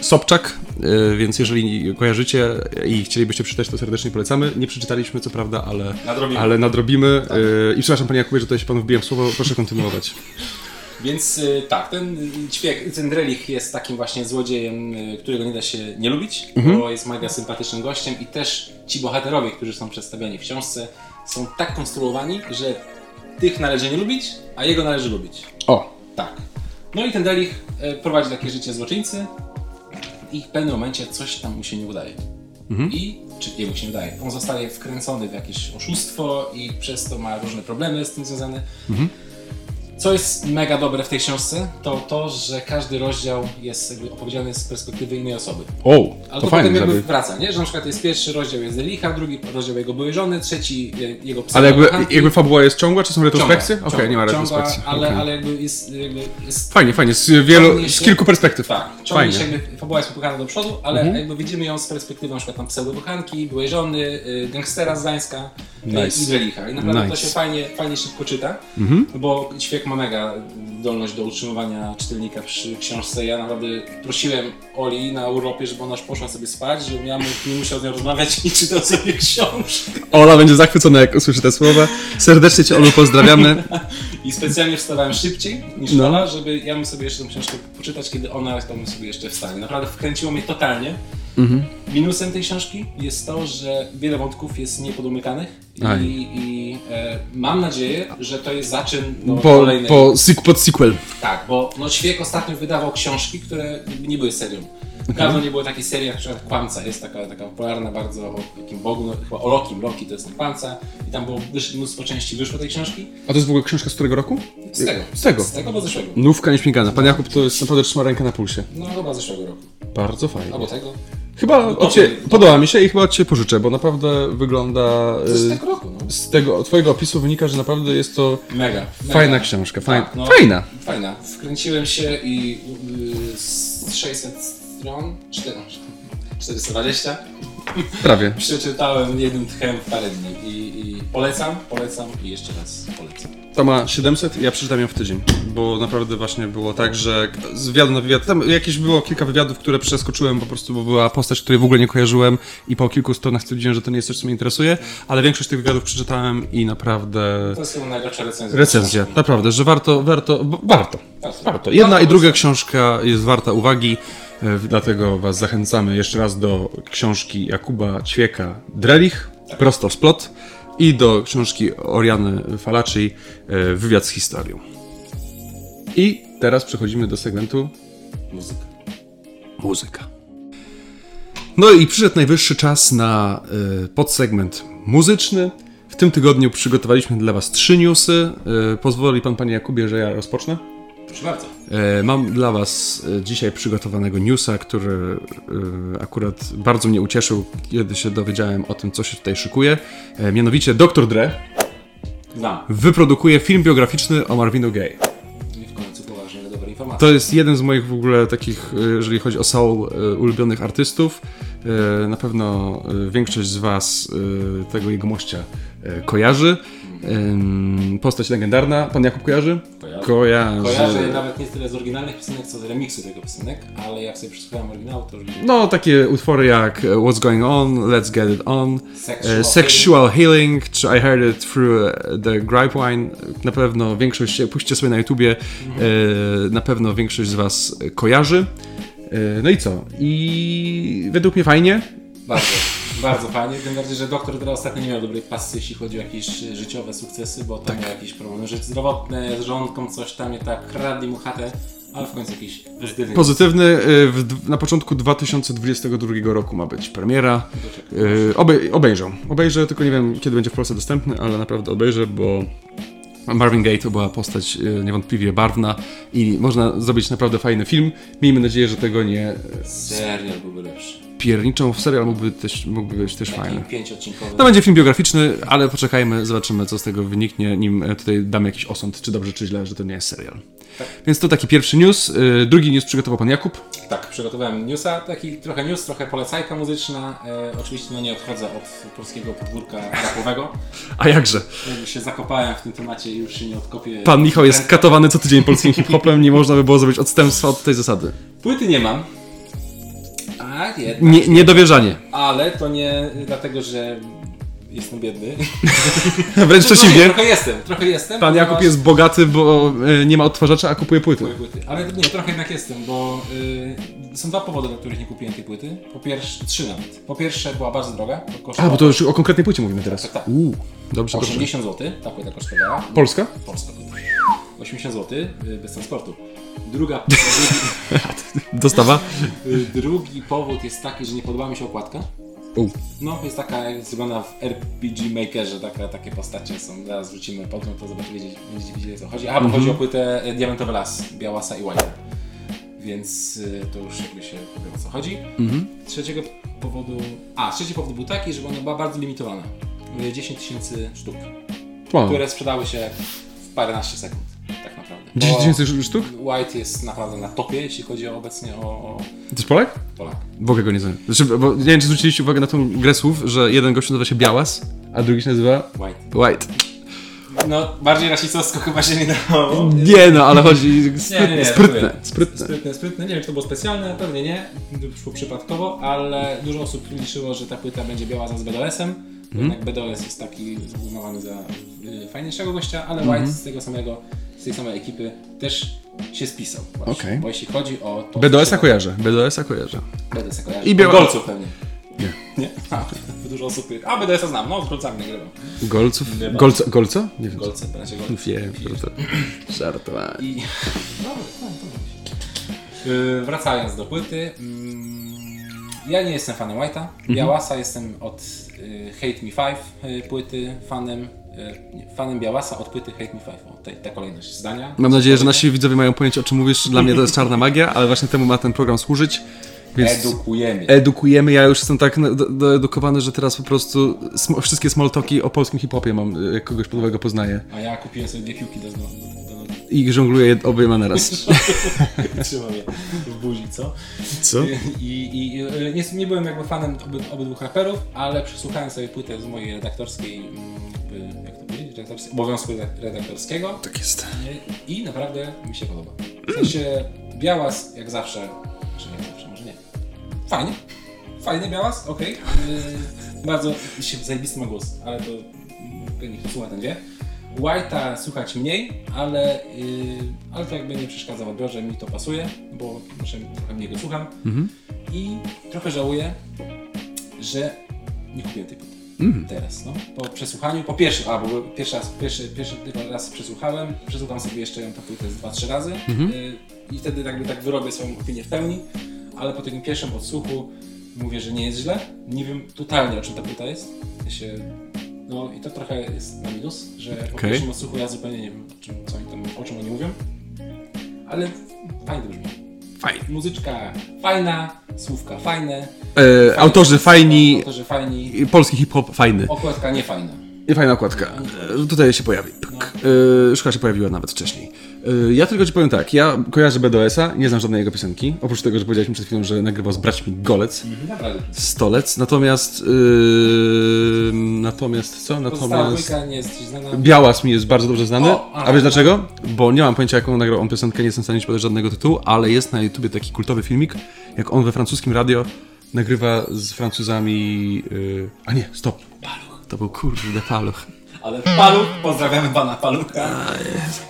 Sobczak, e, więc jeżeli kojarzycie i chcielibyście przeczytać, to serdecznie polecamy. Nie przeczytaliśmy, co prawda, ale Nadrobimy. ale nadrobimy. E, I przepraszam, panie Jakubie, że tutaj się panu wbiłem w słowo, proszę kontynuować. [LAUGHS] Więc y, tak, ten ćwiek, ten Drelich jest takim właśnie złodziejem, y, którego nie da się nie lubić, bo jest mega sympatycznym gościem i też ci bohaterowie, którzy są przedstawiani w książce, są tak konstruowani, że tych należy nie lubić, a jego należy lubić. O, Tak. No i ten Drelich y, prowadzi takie życie złoczyńcy i w pewnym momencie coś tam mu się nie udaje. I, czy jemu się nie udaje, on zostaje wkręcony w jakieś oszustwo i przez to ma różne problemy z tym związane. Co jest mega dobre w tej książce, to to, że każdy rozdział jest jakby opowiedziany z perspektywy innej osoby. O, Ale to to fajnie, potem jakby żeby... wraca, nie? Że na przykład jest pierwszy rozdział jest Delicha, drugi rozdział jego byłej żony, trzeci je- jego Ale jakby, jakby fabuła jest ciągła, czy są retrospekcje? Okej, ciąga, nie ma ciąga, retrospekcji. Ale, Okej. ale jakby jest, jakby jest Fajnie, fajnie, z, wielu, ciągnie z się- kilku perspektyw. Tak, ciągnie się Fajnie. jakby, fabuła jest popychana do przodu, ale Mhm. jakby widzimy ją z perspektywy na przykład tam pseudokochanki, byłej żony, y, gangstera z Gdańska y, Nice. i Drelicha. I naprawdę Nice. to się fajnie, fajnie szybko czyta, Mhm. bo Ćwiek ma mega zdolność do utrzymywania czytelnika przy książce. Ja naprawdę prosiłem Oli na urlopie, żeby ona już poszła sobie spać, żebym ja nie musiał z nią rozmawiać i czytał sobie książkę. Ola będzie zachwycona, jak usłyszy te słowa. Serdecznie Cię, Olu, pozdrawiamy. [LAUGHS] I specjalnie wstawałem szybciej niż No. Ola, żeby ja mógł sobie jeszcze tę książkę poczytać, kiedy ona tam sobie jeszcze wstanie. Naprawdę wkręciło mnie totalnie. Mhm. Minusem tej książki jest to, że wiele wątków jest niepodumykanych Aj. i, i e, mam nadzieję, że to jest zaczyn do Po, kolejnej... po pod sequel. Tak, bo no, Ćwiek ostatnio wydawał książki, które nie były serią. Dawno nie było takiej serii, jak na przykład Kłamca jest taka, taka popularna bardzo o takim Bogu, no, chyba o Lokim, Loki to jest Kłamca i tam było wysz, mnóstwo części wyszło tej książki. A to jest w ogóle książka z którego roku? Z tego. Z tego. Z tego, bo zeszłego. Nówka nieśmigana. Pan Jakub to jest naprawdę trzyma rękę na pulsie. No chyba zeszłego roku. Bardzo fajnie. Albo tego. Chyba No, od ciebie, podoba mi się i chyba od Ciebie pożyczę, bo naprawdę wygląda... Z y, tego roku, no. Z tego twojego opisu wynika, że naprawdę jest to Mega. mega. fajna książka. Fajna. Tak, no. Fajna. Fajna. Wkręciłem się i y, z 600 stron, 4, 420, Prawie. przeczytałem jednym tchem w parę dni i, i polecam, polecam i jeszcze raz polecam. To ma 700, ja przeczytam ją w tydzień, bo naprawdę właśnie było tak, że z wywiadu na wywiad, tam jakieś było kilka wywiadów, które przeskoczyłem po prostu, bo była postać, której w ogóle nie kojarzyłem i po kilku stronach stwierdziłem, że to nie jest coś, co mnie interesuje, ale większość tych wywiadów przeczytałem i naprawdę... To jest chyba najlepsza recenzja. Recenzja, naprawdę, że warto, warto, warto, Warto. Jedna i druga książka jest warta uwagi, dlatego was zachęcamy jeszcze raz do książki Jakuba Ćwieka Drelich, prosto z plot, i do książki Oriany Falaci, e, Wywiad z historią. I teraz przechodzimy do segmentu Muzyka. muzyka. No i przyszedł najwyższy czas na y, podsegment muzyczny. W tym tygodniu przygotowaliśmy dla Was trzy newsy. Pozwoli Pan, Panie Jakubie, że ja rozpocznę. Proszę bardzo. E, Mam dla Was e, dzisiaj przygotowanego newsa, który e, akurat bardzo mnie ucieszył, kiedy się dowiedziałem o tym, co się tutaj szykuje. Mianowicie Dr. Dre Znam. wyprodukuje film biograficzny o Marvinu Gaye. I w końcu poważnie, ale. To jest jeden z moich w ogóle takich, jeżeli chodzi o soul, ulubionych artystów. Na pewno większość z Was tego jegomościa kojarzy. Postać legendarna. Pan Jakub kojarzy? Kojarzę. Kojarzy. Kojarzę nawet nie tyle z oryginalnych piosenek, co z remiksu tego piosenek, ale jak sobie przesłuchałem oryginał, to już No, takie utwory jak e, What's Going On, Let's Get It On, Sexual e, Sexual Healing, czy I Heard It Through e, the Grapevine. Na pewno większość, puśćcie sobie na YouTubie, e, na pewno większość z Was kojarzy. No i co? I według mnie fajnie. Bardzo, bardzo fajnie. Tym bardziej, że doktor Dre ostatnio nie miał dobrej pasy, jeśli chodzi o jakieś e, życiowe sukcesy, bo tam miał jakieś problemy żyć zdrowotne, z żonką coś tam nie tak, kradli mu chatę, ale w końcu jakiś pozytywny. Pozytywny, e, w, na początku 2022 roku ma być premiera. E, Obej, obejrzę. Obejrzę, tylko nie wiem kiedy będzie w Polsce dostępny, ale naprawdę obejrzę, bo Marvin Gaye to była postać niewątpliwie barwna i można zrobić naprawdę fajny film. Miejmy nadzieję, że tego nie Serial byłby lepszy. Pierniczą w serial mógłby, też, mógłby być też fajny. Taki pięciodcinkowy. To będzie film biograficzny, ale poczekajmy, zobaczymy co z tego wyniknie, nim e, tutaj damy jakiś osąd, czy dobrze, czy źle, że to nie jest serial. Więc to taki pierwszy news. E, Drugi news przygotował pan Jakub. Tak, przygotowałem newsa, taki trochę news, trochę polecajka muzyczna. E, oczywiście no nie odchodzę od polskiego podwórka rapowego. [LAUGHS] A jakże? Jakby się zakopałem w tym temacie i już się nie odkopię. Pan Michał jest [LAUGHS] katowany co tydzień polskim hip-hopem, nie można by było zrobić odstępstwa od tej zasady. Płyty nie mam. A jednak. Nie, niedowierzanie. Ale to nie dlatego, że jestem biedny. [LAUGHS] Wręcz Trochę, przeciwnie. trochę jestem, trochę jestem. Pan Jakub jest bogaty, bo e, nie ma odtwarzacza, a kupuje płyty. Kupuję płyty. Ale nie, trochę jednak jestem, bo y, są dwa powody, dla których nie kupiłem tej płyty. Po pierwsze, trzy nawet. Po pierwsze była bardzo droga. A, bo to już o konkretnej płycie mówimy teraz. Tak, tak. Uuu, dobrze, dobrze. 80 zł, ta płyta kosztowała. Polska? Polska płyta. 80 zł y, bez transportu. Druga, [LAUGHS] Dostawa? drugi, y, drugi powód jest taki, że nie podobała mi się okładka. U. No, jest taka, jak zrobiona w RPG Makerze, taka, takie postacie są. Zaraz wrzucimy podgląd, to zobaczycie, będziecie wiedzieli o co chodzi. A, bo chodzi o płytę e, Diamentowy Las, Białasa i White. Więc y, to już jakby się powie o co chodzi. Z trzeciego powodu... A, trzeci powód był taki, że ona była bardzo limitowana. Y, 10 tysięcy sztuk, Wow. które sprzedały się w paręnaście sekund. 10 Bo tysięcy sztuk? White jest naprawdę na topie, jeśli chodzi o obecnie o, o To jest Polak? Polak. W ogóle go nie znam. Znaczy, bo nie wiem, czy zwróciliście uwagę na tą grę słów, że jeden gość nazywa się Białas, a drugi się nazywa White. White. No, bardziej rasistowsko chyba się nie dało. Nie no, ale chodzi Nie, nie, sprytne, nie, sprytne, sprytne. Sprytne, sprytne. Nie wiem, czy to było specjalne, pewnie nie. Wyszło przypadkowo, ale dużo osób liczyło, że ta płyta będzie biała za z BDS-em. Mhm. Jednak BDS jest taki uznawany za y, fajniejszego gościa, ale White z tego samego, z tej samej ekipy też się spisał. właśnie. Okej. Bo jeśli chodzi o to... BDS-a kojarzę, BDS-a kojarzę. BDS-a kojarzy. I biała- Golców pewnie. Nie. Nie? A, [LAUGHS] dużo osób... A, BDS-a znam, no z Golcami nagrywał. Golców? Nie. Golco? Golco? Nie wiem. Golce, bracie Golców. Wiem, to to [CLEARS THROAT] żartowanie. I... No, to yy, Wracając do płyty. mm, Ja nie jestem fanem White'a. Białasa jestem od y, Hate Me 5 y, płyty fanem. Nie, Fanem Białasa od płyty Hate Me 5. O, te, ta kolejność zdania. Mam nadzieję, że nasi widzowie mają pojęcie, o czym mówisz. Dla mnie to jest czarna magia, ale właśnie temu ma ten program służyć. Więc Edukujemy. edukujemy. Ja już jestem tak doedukowany, że teraz po prostu sm- wszystkie smalltalki o polskim hip-hopie mam, jak kogoś nowego poznaję. A ja kupiłem sobie dwie piłki do, do I żongluję je obejma naraz. [LAUGHS] Trzymam je w buzi, co? Co? I, i y, nie, nie byłem jakby fanem oby, obydwu raperów, ale przesłuchałem sobie płytę z mojej redaktorskiej, mm, jak to powiedzieć, redaktorskiej, obowiązku redak- redaktorskiego Tak jest. i, i naprawdę mi się podoba. W sensie Białas jak zawsze, czy nie jak zawsze, może nie. Fajnie. Fajny Białas, okej. Yy, bardzo się zajebisty ma głos, ale to mm, pewnie słucha ten wie. White'a słuchać mniej, ale, yy, ale to jakby nie przeszkadza w odbiorze, mi to pasuje, bo może trochę mniej go słucham. I trochę żałuję, że nie kupiłem tej płyty. Teraz, no. Po przesłuchaniu, po pierwszy, a bo pierwszy raz, pierwszy, pierwszy raz przesłuchałem, przesłucham sobie jeszcze ją tę płytę z dwa, trzy razy yy, i wtedy jakby tak wyrobię swoją opinię w pełni, ale po takim pierwszym odsłuchu mówię, że nie jest źle. Nie wiem totalnie o czym ta płyta jest. Ja się, no i to trochę jest na minus, że po Okej. pierwszym odsłuchu ja zupełnie nie wiem o czym, co oni tam, o czym oni mówią. Ale fajnie to brzmi. Fajnie. Muzyczka fajna, słówka fajne. E, autorzy fajni, Autorzy fajni. polski hip-hop fajny. Okładka nie fajna. I fajna okładka. E, tutaj się pojawi. Pyk. E, Szkoda się pojawiła nawet wcześniej. E, ja tylko ci powiem tak, ja kojarzę BDS-a, nie znam żadnej jego piosenki. Oprócz tego, że powiedzieliśmy przed chwilą, że nagrywał z braćmi Golec. Naprawdę. Stolec, natomiast yy, natomiast co? Natomiast. Białas mi jest bardzo dobrze znany. A wiesz dlaczego? Bo nie mam pojęcia jaką nagrał on piosenkę, nie jestem w stanie ci podać żadnego tytułu, ale jest na YouTubie taki kultowy filmik, jak on we francuskim radio nagrywa z Francuzami. Yy, a nie, stop. Paluch. To był kurde paluch. Ale Paluch, pozdrawiamy pana Palucha.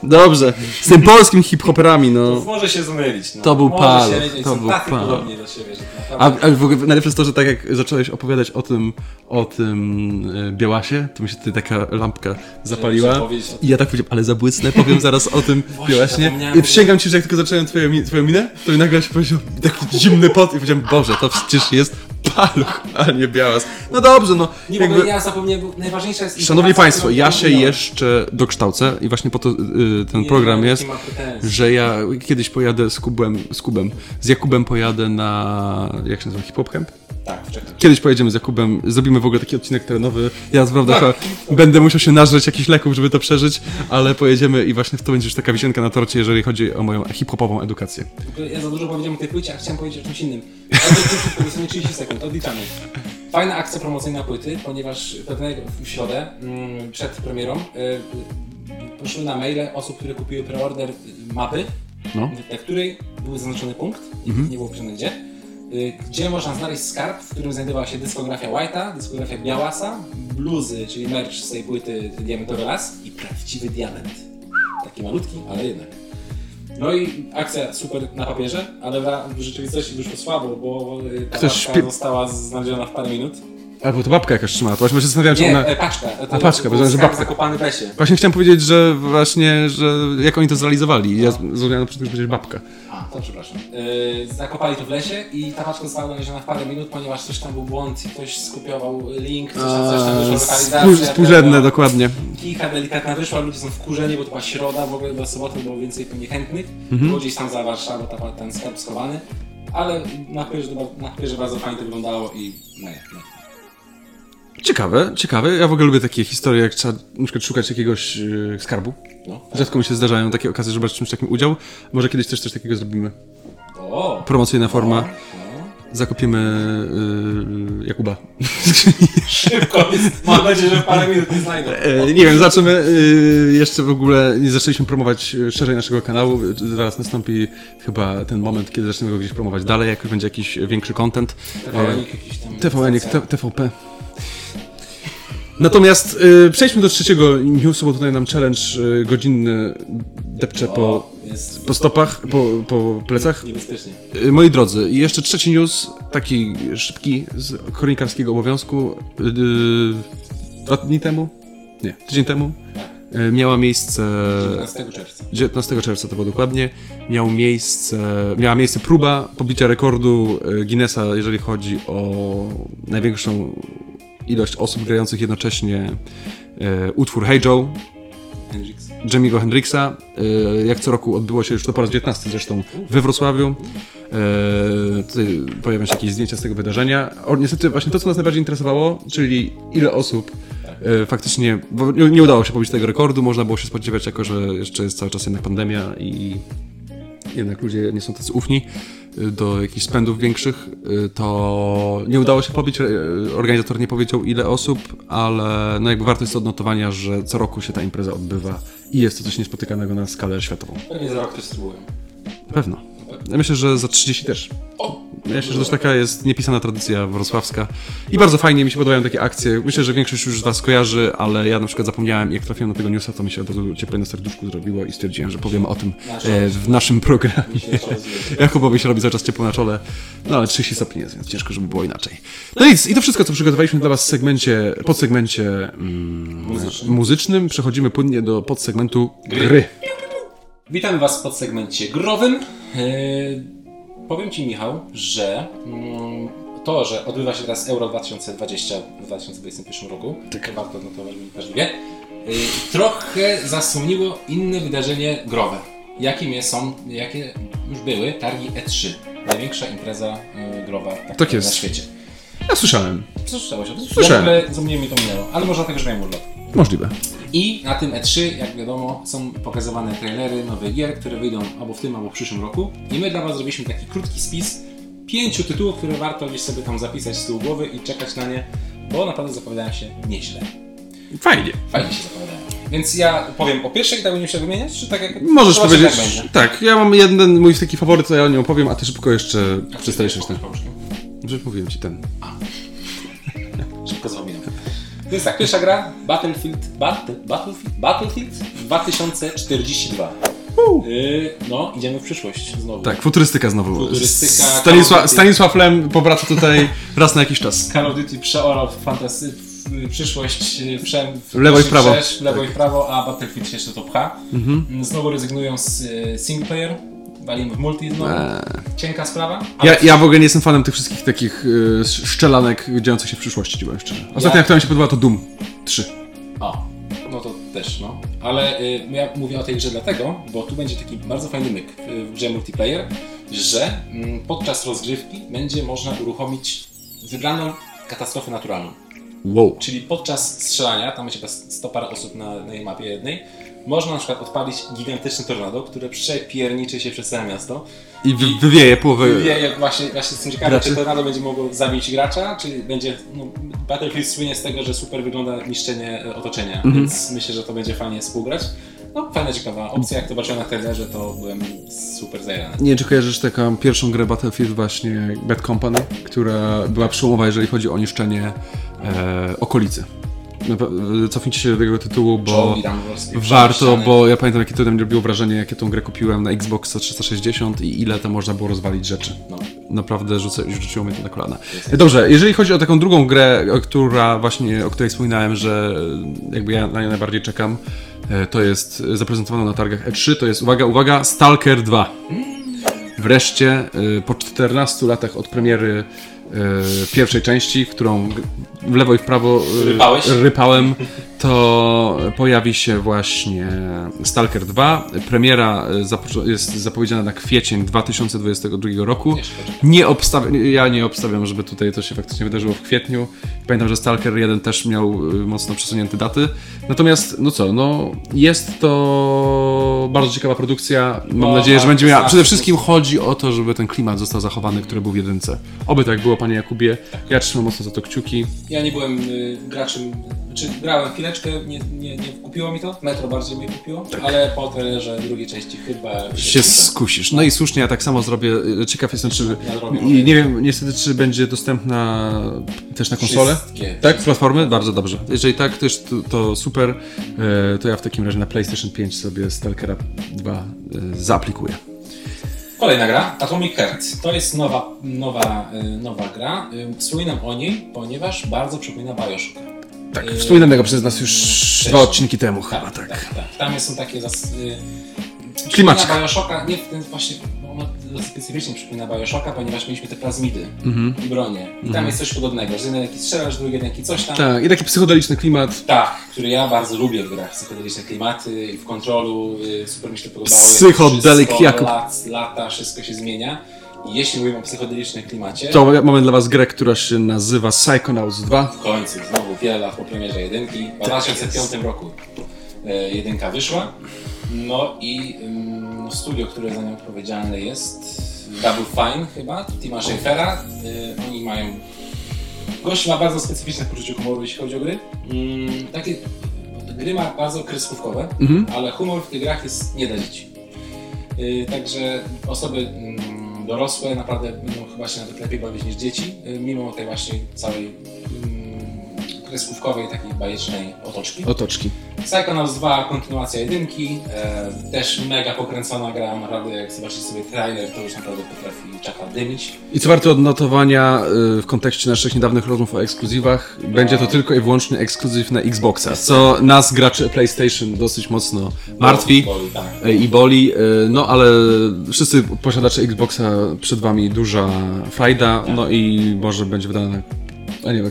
Dobrze, z tym polskim hip-hoperami, no. Może się zmylić. No. To był Może Paluch, się to są był tacy Paluch. podobni do siebie, że to A, naprawdę... a w ogóle najlepsze jest to, że tak jak zacząłeś opowiadać o tym, o tym e, Białasie, to mi się tutaj taka lampka zapaliła. Żeby powiedzieć o tym. I ja tak powiedziałem, ale zabłysnę, powiem [LAUGHS] zaraz o tym Białasie. zapomniałem I przysięgam ci, że jak tylko zacząłem twoją, mi- twoją minę, to mi nagle się powiedział taki zimny pot i powiedziałem, Boże, to przecież jest paluch, a nie Białas. No dobrze, no. Nie jakby- mogę, ja zapomniałem, bo najważniejsza jest... Szanowni Państwo, ja się jeszcze dokształcę i właśnie po to y, ten Nie, program jest, że ja kiedyś pojadę z Kubem, z Kubem, z Jakubem pojadę na, jak się nazywa, Hip Hop Camp? Tak. Kiedyś pojedziemy z Jakubem, zrobimy w ogóle taki odcinek terenowy. Ja naprawdę chyba będę musiał się nażreć jakichś leków, żeby to przeżyć, ale pojedziemy i właśnie to będzie już taka wisienka na torcie, jeżeli chodzi o moją hip-hopową edukację. Ja za dużo powiedziałem o tej płycie, a chciałem powiedzieć o czymś innym. Ale to szybko, dosłownie 30 sekund, odliczamy. Fajna akcja promocyjna płyty, ponieważ pewnego w środę, mm, przed premierą, y, poszły na maile osób, które kupiły preorder mapy, No. na której był zaznaczony punkt, i nie było pisane gdzie, gdzie można znaleźć skarb, w którym znajdowała się dyskografia White'a, dyskografia Białasa, bluzy, czyli merch z tej płyty Diamentowy Las i prawdziwy diament. Taki malutki, ale jednak. No i akcja super na papierze, ale w- rzeczywistości wyszło słabo, bo y, ta Ktoś została znaleziona w parę minut. Albo to babka jakaś trzymała, to właśnie się zastanawiałem, czy ona... e, paczka. To, A, paczka, to bo był że skarb babka. zakopany w lesie. Właśnie chciałem powiedzieć, że właśnie, że jak oni to zrealizowali. Ja zrozumiałem że powiedzieć babka. To przepraszam. Yy, zakopali to w lesie i ta paczka została donesiona w parę minut, ponieważ coś tam był błąd i ktoś skopiował link, coś tam, coś tam wyszła lokalizacja. Spół, współrzędne, tego. dokładnie. Kicha delikatna wyszła, ludzie są wkurzeni, bo to była środa, w ogóle do soboty było więcej pewnie chętnych. Mhm. Było gdzieś tam za Warszawą ta, ten sklep schowany, ale na papierze, na papierze bardzo fajnie to wyglądało i no nie. Ciekawe, ciekawe. Ja w ogóle lubię takie historie, jak trzeba na przykład szukać jakiegoś e, skarbu. No. Rzadko mi się zdarzają takie okazje, że brać w czymś takim udział. Może kiedyś też coś takiego zrobimy. O! Promocyjna forma. No. Zakopiemy y, Jakuba. Szybko jest, mam nadzieję, że w parę minut nie znajdę. E, nie wiem, zaczniemy y, jeszcze w ogóle, nie zaczęliśmy promować szerzej naszego kanału. Zaraz nastąpi chyba ten moment, kiedy zaczniemy go gdzieś promować dalej, jak już będzie jakiś większy content. TVN jakiś tam... TVN, TVP. Natomiast y, przejdźmy do trzeciego newsu, bo tutaj nam challenge y, godzinny depcze po, jest po stopach, po, po plecach. niebezpiecznie. Y, Moi drodzy, i jeszcze trzeci news, taki szybki, z kronikarskiego obowiązku. Y, Dwa dni temu? Nie, tydzień temu y, miała miejsce 15 czerwca. 19 czerwca to było dokładnie, miał miejsce, miała miejsce próba pobicia rekordu e, Guinnessa, jeżeli chodzi o największą ilość osób grających jednocześnie e, utwór Hey Joe. Jamie'ego Hendrixa. E, jak co roku odbyło się już to po raz 19 zresztą we Wrocławiu. E, tutaj pojawią się jakieś zdjęcia z tego wydarzenia. O, niestety właśnie to, co nas najbardziej interesowało, czyli ile osób faktycznie, bo nie, nie udało się pobić tego rekordu, można było się spodziewać, jako że jeszcze jest cały czas jednak pandemia i jednak ludzie nie są tacy ufni do jakichś spędów większych, y, to nie udało się pobić. y, Organizator nie powiedział ile osób, ale no jakby warto jest odnotowania, że co roku się ta impreza odbywa i jest to coś niespotykanego na skalę światową. Pewnie za rok też spróbuję. Pewno. Ja myślę, że za 30 też. Ja myślę, że też taka jest niepisana tradycja wrocławska. I bardzo fajnie mi się podobają takie akcje. Myślę, że większość już z Was kojarzy, ale ja na przykład zapomniałem, jak trafiłem do tego newsa, to mi się od razu cieplej na serduszku zrobiło i stwierdziłem, że powiemy o tym e, w naszym programie. [LAUGHS] Jakubowi się robi cały czas ciepło na czole, no ale 30 stopni jest, więc ciężko, żeby było inaczej. No nic, i to wszystko, co przygotowaliśmy dla Was w segmencie, podsegmencie mm, muzycznym. Przechodzimy płynnie do podsegmentu gry. Witamy Was w podsegmencie growym. Yy, powiem Ci, Michał, że mm, to, że odbywa się teraz Euro 2020 w 2021 roku, to warto odnotować ważliwie, yy, trochę zasłoniło inne wydarzenie growe. Jakim je są, jakie już były targi E3. Największa impreza yy, growa tak, Tak jest. na świecie. Ja słyszałem. Słyszałeś o tym? Słyszałem. Ja w ogóle mi to minęło, ale może dlatego, że miałem urlop. Możliwe. I na tym E3, jak wiadomo, są pokazywane trailery nowych gier, które wyjdą albo w tym, albo w przyszłym roku. I my dla Was zrobiliśmy taki krótki spis pięciu tytułów, które warto gdzieś sobie tam zapisać z tyłu głowy i czekać na nie, bo naprawdę zapowiadają się nieźle. Fajnie. Fajnie się zapowiadają. Więc ja powiem o pierwszej, tak będziemy się wymieniać, czy tak jak... Możesz Zobaczymy, powiedzieć. jak. Tak, ja mam jeden mój taki faworyt, to ja o nim opowiem, a ty szybko jeszcze przedstawisz. Proszę. Że mówiłem ci ten. Szybko zapominam. Więc tak, pierwsza gra Battlefield, Battle, Battlefield, Battlefield 2042. Yy, no, idziemy w przyszłość znowu. Tak, futurystyka znowu. Futurystyka, Call Stanisław, Lem powraca tutaj raz na jakiś czas. Call of Duty przeorał fantasy, przyszłość w, wszem, w, W lewo i prawo. Przesz, lewo i w prawo, a Battlefield się jeszcze to pcha. Znowu rezygnują z e, single player, walimy w multi znowu. Cienka sprawa. Ja, ja w ogóle nie jestem fanem tych wszystkich takich y, szczelanek dziejących się w przyszłości, ci powiem szczerze. Ostatnia, Ja- która mi się podobała, to Doom 3. O, no to też, no. Ale y, ja mówię o tej grze dlatego, bo tu będzie taki bardzo fajny myk w, w grze multiplayer, że mm, podczas rozgrywki będzie można uruchomić wybraną katastrofę naturalną. Wow. Czyli podczas strzelania, tam będzie chyba 100 parę osób na, na tej mapie jednej, można na przykład odpalić gigantyczne tornado, które przepierniczy się przez całe miasto. I wy, wywieje połowę. Wie, jak właśnie, właśnie jestem ciekawy, Graczy? czy tornado będzie mogło zabić gracza, czy będzie... No, Battlefield słynie z tego, że super wygląda niszczenie e, otoczenia, Mhm. więc myślę, że to będzie fajnie współgrać. No, fajna, ciekawa opcja. Jak to zobaczyłem na trailerze, to byłem super zajęty. Nie czy kojarzysz taką pierwszą grę Battlefield właśnie Bad Company, która była przełomowa, jeżeli chodzi o niszczenie e, okolicy. Napa- Cofnijcie się do tego tytułu, bo tam warto, bo ja pamiętam jakie to mi robiło wrażenie, jakie tą grę kupiłem na Xbox 360 i ile tam można było rozwalić rzeczy. No, naprawdę rzuca, rzuciło mnie to na kolana. Dobrze, jeżeli chodzi o taką drugą grę, która właśnie, o której wspominałem, że jakby ja na nią najbardziej czekam, e, to jest zaprezentowana na targach E3, to jest, uwaga, uwaga, Stalker 2. Wreszcie, e, po 14 latach od premiery e, pierwszej części, którą w lewo i w prawo e, Rypałeś? rypałem, to pojawi się właśnie Stalker 2. Premiera e, jest zapowiedziana na kwiecień 2022 roku. Nie ja nie obstawiam, żeby tutaj to się faktycznie wydarzyło w kwietniu. Pamiętam, że Stalker 1 też miał y, mocno przesunięte daty. Natomiast, no co, no jest to bardzo ciekawa produkcja. Mam No, nadzieję, że będzie miała. Przede wszystkim chodzi o to, żeby ten klimat został zachowany, który był w jedynce. Oby tak było, panie Jakubie. Ja trzymam mocno za to kciuki. Ja nie byłem y, graczem, czy grałem chwileczkę, nie, nie, nie kupiło mi to, Metro bardziej mnie kupiło, ale po trailerze drugiej części chyba Się skusisz. No i słusznie, ja tak samo zrobię. Ciekaw jestem, czy. I nie wiem niestety, czy będzie dostępna też na konsolę. Wszystkie. Tak, platformy? Bardzo dobrze. Jeżeli tak, to, jest, to, to super. E, To ja w takim razie na PlayStation 5 sobie Stalkera 2 e, zaaplikuję. Kolejna gra, Atomic Heart. To jest nowa, nowa, y, nowa gra. Y, Wspominam o niej, ponieważ bardzo przypomina Bioshock. Tak, E, wspominanego przez nas już dwa odcinki temu chyba, Tak, tak. tak, tak. Tam są takie zas... y. Przypomina Bioshocka, nie w ten właśnie, ono dosyć specyficznie przypomina Bioshocka, ponieważ mieliśmy te plazmidy Mhm. i bronie. I tam jest coś podobnego, że jeden jaki strzelasz, drugi jeden jaki coś tam. Tak, i taki psychodeliczny klimat. Tak, który ja bardzo lubię w grach, psychodeliczne klimaty i w kontrolu, y, super mi się to podobało. Psychodelik Jakub. Lat, lata, wszystko się zmienia. Jeśli mówimy o psychodelicznym klimacie, To mamy dla was grę, która się nazywa Psychonauts 2. w końcu, znowu wiele lat po premierze jedynki, w 2005 roku e, jedynka wyszła. No i ym, studio, które za nią odpowiedzialne jest, Double Fine chyba, Tima Schafera. Y, oni mają... Gość ma bardzo specyficzne poczucie humoru, jeśli chodzi o gry. Ym, takie gry ma bardzo kreskówkowe, ale humor w tych grach jest nie dla dzieci. Y, Także osoby mm, dorosłe naprawdę będą chyba się na to lepiej bawić niż dzieci, y, mimo tej właśnie całej mm, kreskówkowej, takiej bajecznej otoczki. Otoczki. Psychonauts 2, kontynuacja jedynki, e, też mega pokręcona gra, naprawdę jak zobaczycie sobie trailer, to już naprawdę potrafi czaka dymić. I co warte odnotowania y, w kontekście naszych niedawnych rozmów o ekskluzywach, będzie to tylko i wyłącznie ekskluzyw na Xboxa, co nas, graczy PlayStation, dosyć mocno martwi. Boli, tak. e, i boli, e, no ale wszyscy posiadacze Xboxa przed wami duża frajda, no i może będzie wydana na... A nie,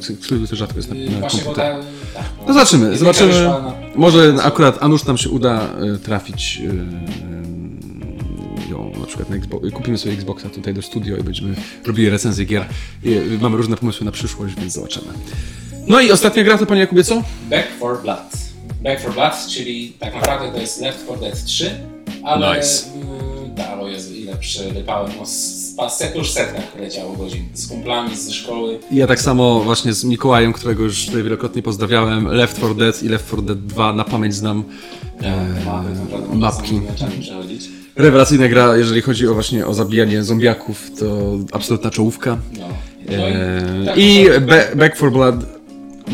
to rzadko jest na, Y, na Właśnie, bo komputer. ta, tak, No zobaczymy, jedynka zobaczymy. wyszła na- Może akurat Anusz nam się uda e, trafić e, ją na przykład na Xbox, kupimy sobie Xboxa tutaj do studio i będziemy robili recenzję gier. I, e, mamy różne pomysły na przyszłość, więc zobaczymy. No i ostatnia gra to panie Jakubie co? Back for Blood. Back for Blood, czyli tak naprawdę to jest Left 4 Dead 3, ale Nice. mm, tak, o Jezu, ile przerypałem, no z, już setkach leciało godzin, z kumplami ze szkoły. Ja tak samo właśnie z Mikołajem, którego już tutaj wielokrotnie pozdrawiałem, Left 4 Dead i Left 4 Dead 2 na pamięć znam. Ja, naprawdę Eee, mapki. meczami przechodzić. Rewelacyjna gra, jeżeli chodzi o właśnie o zabijanie zombiaków, to absolutna czołówka. No. No Eee, tak, I to- Be- Back 4 Blood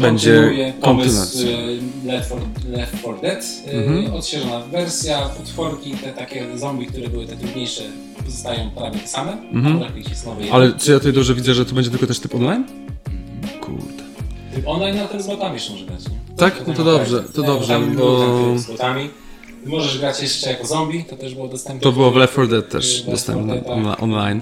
będzie pomysł y, Left 4, Left 4 Dead, y, Mhm. odświeżona wersja, potworki, te takie zombie, które były te trudniejsze, pozostają prawie te same, mhm. Ale czy ja tutaj dobrze widzę, że tu będzie tylko też typ online? Kurde. Typ online na z botami jeszcze może grać, nie? Tak? No to dobrze, to dobrze, bo- z botami. Możesz grać jeszcze jako zombie, to też było dostępne. To było w Left 4 Dead też 4 dostępne tak. on- online.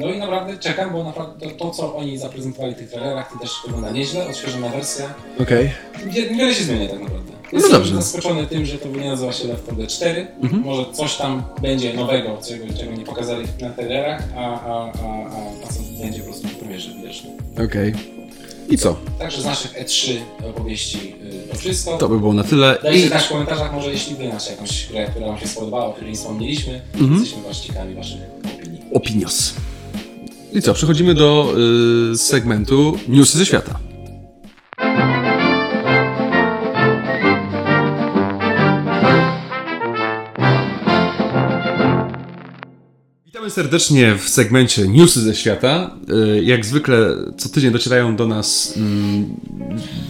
No i naprawdę czekam, bo naprawdę to, to co oni zaprezentowali w tych trailerach, to też wygląda nieźle, odświeżona wersja. Okej. Wie- Wiele się zmienia tak naprawdę. No Jestem dobrze. zaskoczony tym, że to nie nazywa się Left 4 Dead 4. Mhm. Może coś tam będzie nowego, czego, czego nie pokazali na trailerach, a, a, a, a, a co będzie po prostu w premierze widoczne. Okej. I co? Także z naszych E3 opowieści y, to wszystko. To by było na tyle. Dajcie I znać w komentarzach, może jeśli wy macie jakąś grę, która wam się spodobała, o której nie wspomnieliśmy. Mhm. Jesteśmy was ciekawi waszych opinii. opinios. I co? Przechodzimy do y, segmentu Newsy ze świata. Witamy serdecznie w segmencie Newsy ze świata. Y, Jak zwykle co tydzień docierają do nas mm,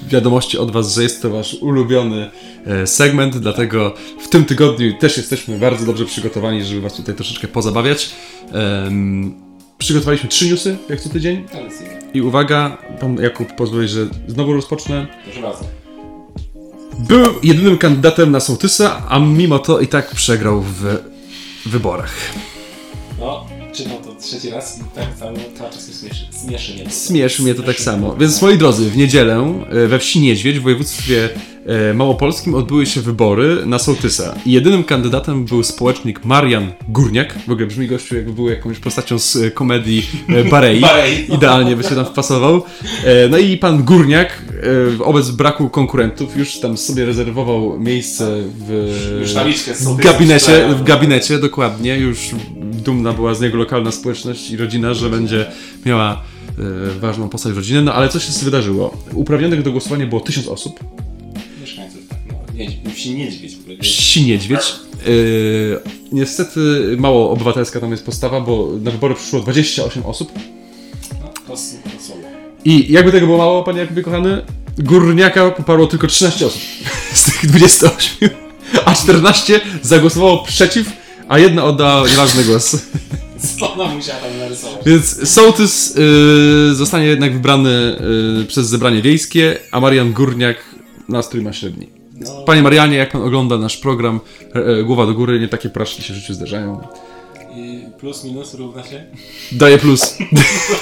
wiadomości od Was, że jest to Wasz ulubiony e, segment, dlatego w tym tygodniu też jesteśmy bardzo dobrze przygotowani, żeby Was tutaj troszeczkę pozabawiać. Przygotowaliśmy trzy newsy, jak co tydzień. I uwaga, pan Jakub pozwoli, że znowu rozpocznę. Proszę bardzo. Był jedynym kandydatem na sołtysa, a mimo to i tak przegrał w wyborach. No, czytam to trzeci raz tak cały, cały czas mnie śmieszy. Śmieszy mnie to. Śmieszy mnie to tak samo. Więc moi drodzy, w niedzielę e, we wsi Niedźwiedź w województwie małopolskim odbyły się wybory na sołtysa. I jedynym kandydatem był społecznik Marian Górniak. W ogóle brzmi gościu jakby był jakąś postacią z e, komedii e, Barei. [LAUGHS] Barei. Idealnie by się tam wpasował. E, No i pan Górniak, e, wobec braku konkurentów, już tam sobie rezerwował miejsce w, w gabinecie, w gabinecie, dokładnie. Już dumna była z niego lokalna społeczność i rodzina, że będzie miała e, ważną postać rodziny. No ale co się wydarzyło? Uprawnionych do głosowania było tysiąc osób. Niedź- wsi niedźwiedź w ogóle. Wsi Niedźwiedź. E, niestety mało obywatelska tam jest postawa, bo na wybory przyszło 28 osób. No, to. I jakby tego było mało, panie Jakubie kochany, Górniaka poparło tylko 13 osób [LAUGHS] z tych 28, a 14 zagłosowało przeciw, a jedna oddała nieważny głos. [LAUGHS] Co ona musiała tam narysować? Więc sołtys y, zostanie jednak wybrany y, przez zebranie wiejskie, a Marian Górniak nastrój ma średni. No, Panie Marianie, jak pan ogląda nasz program e, e, Głowa do Góry, nie takie porażki się w życiu zdarzają. i plus minus równa się. Daję plus.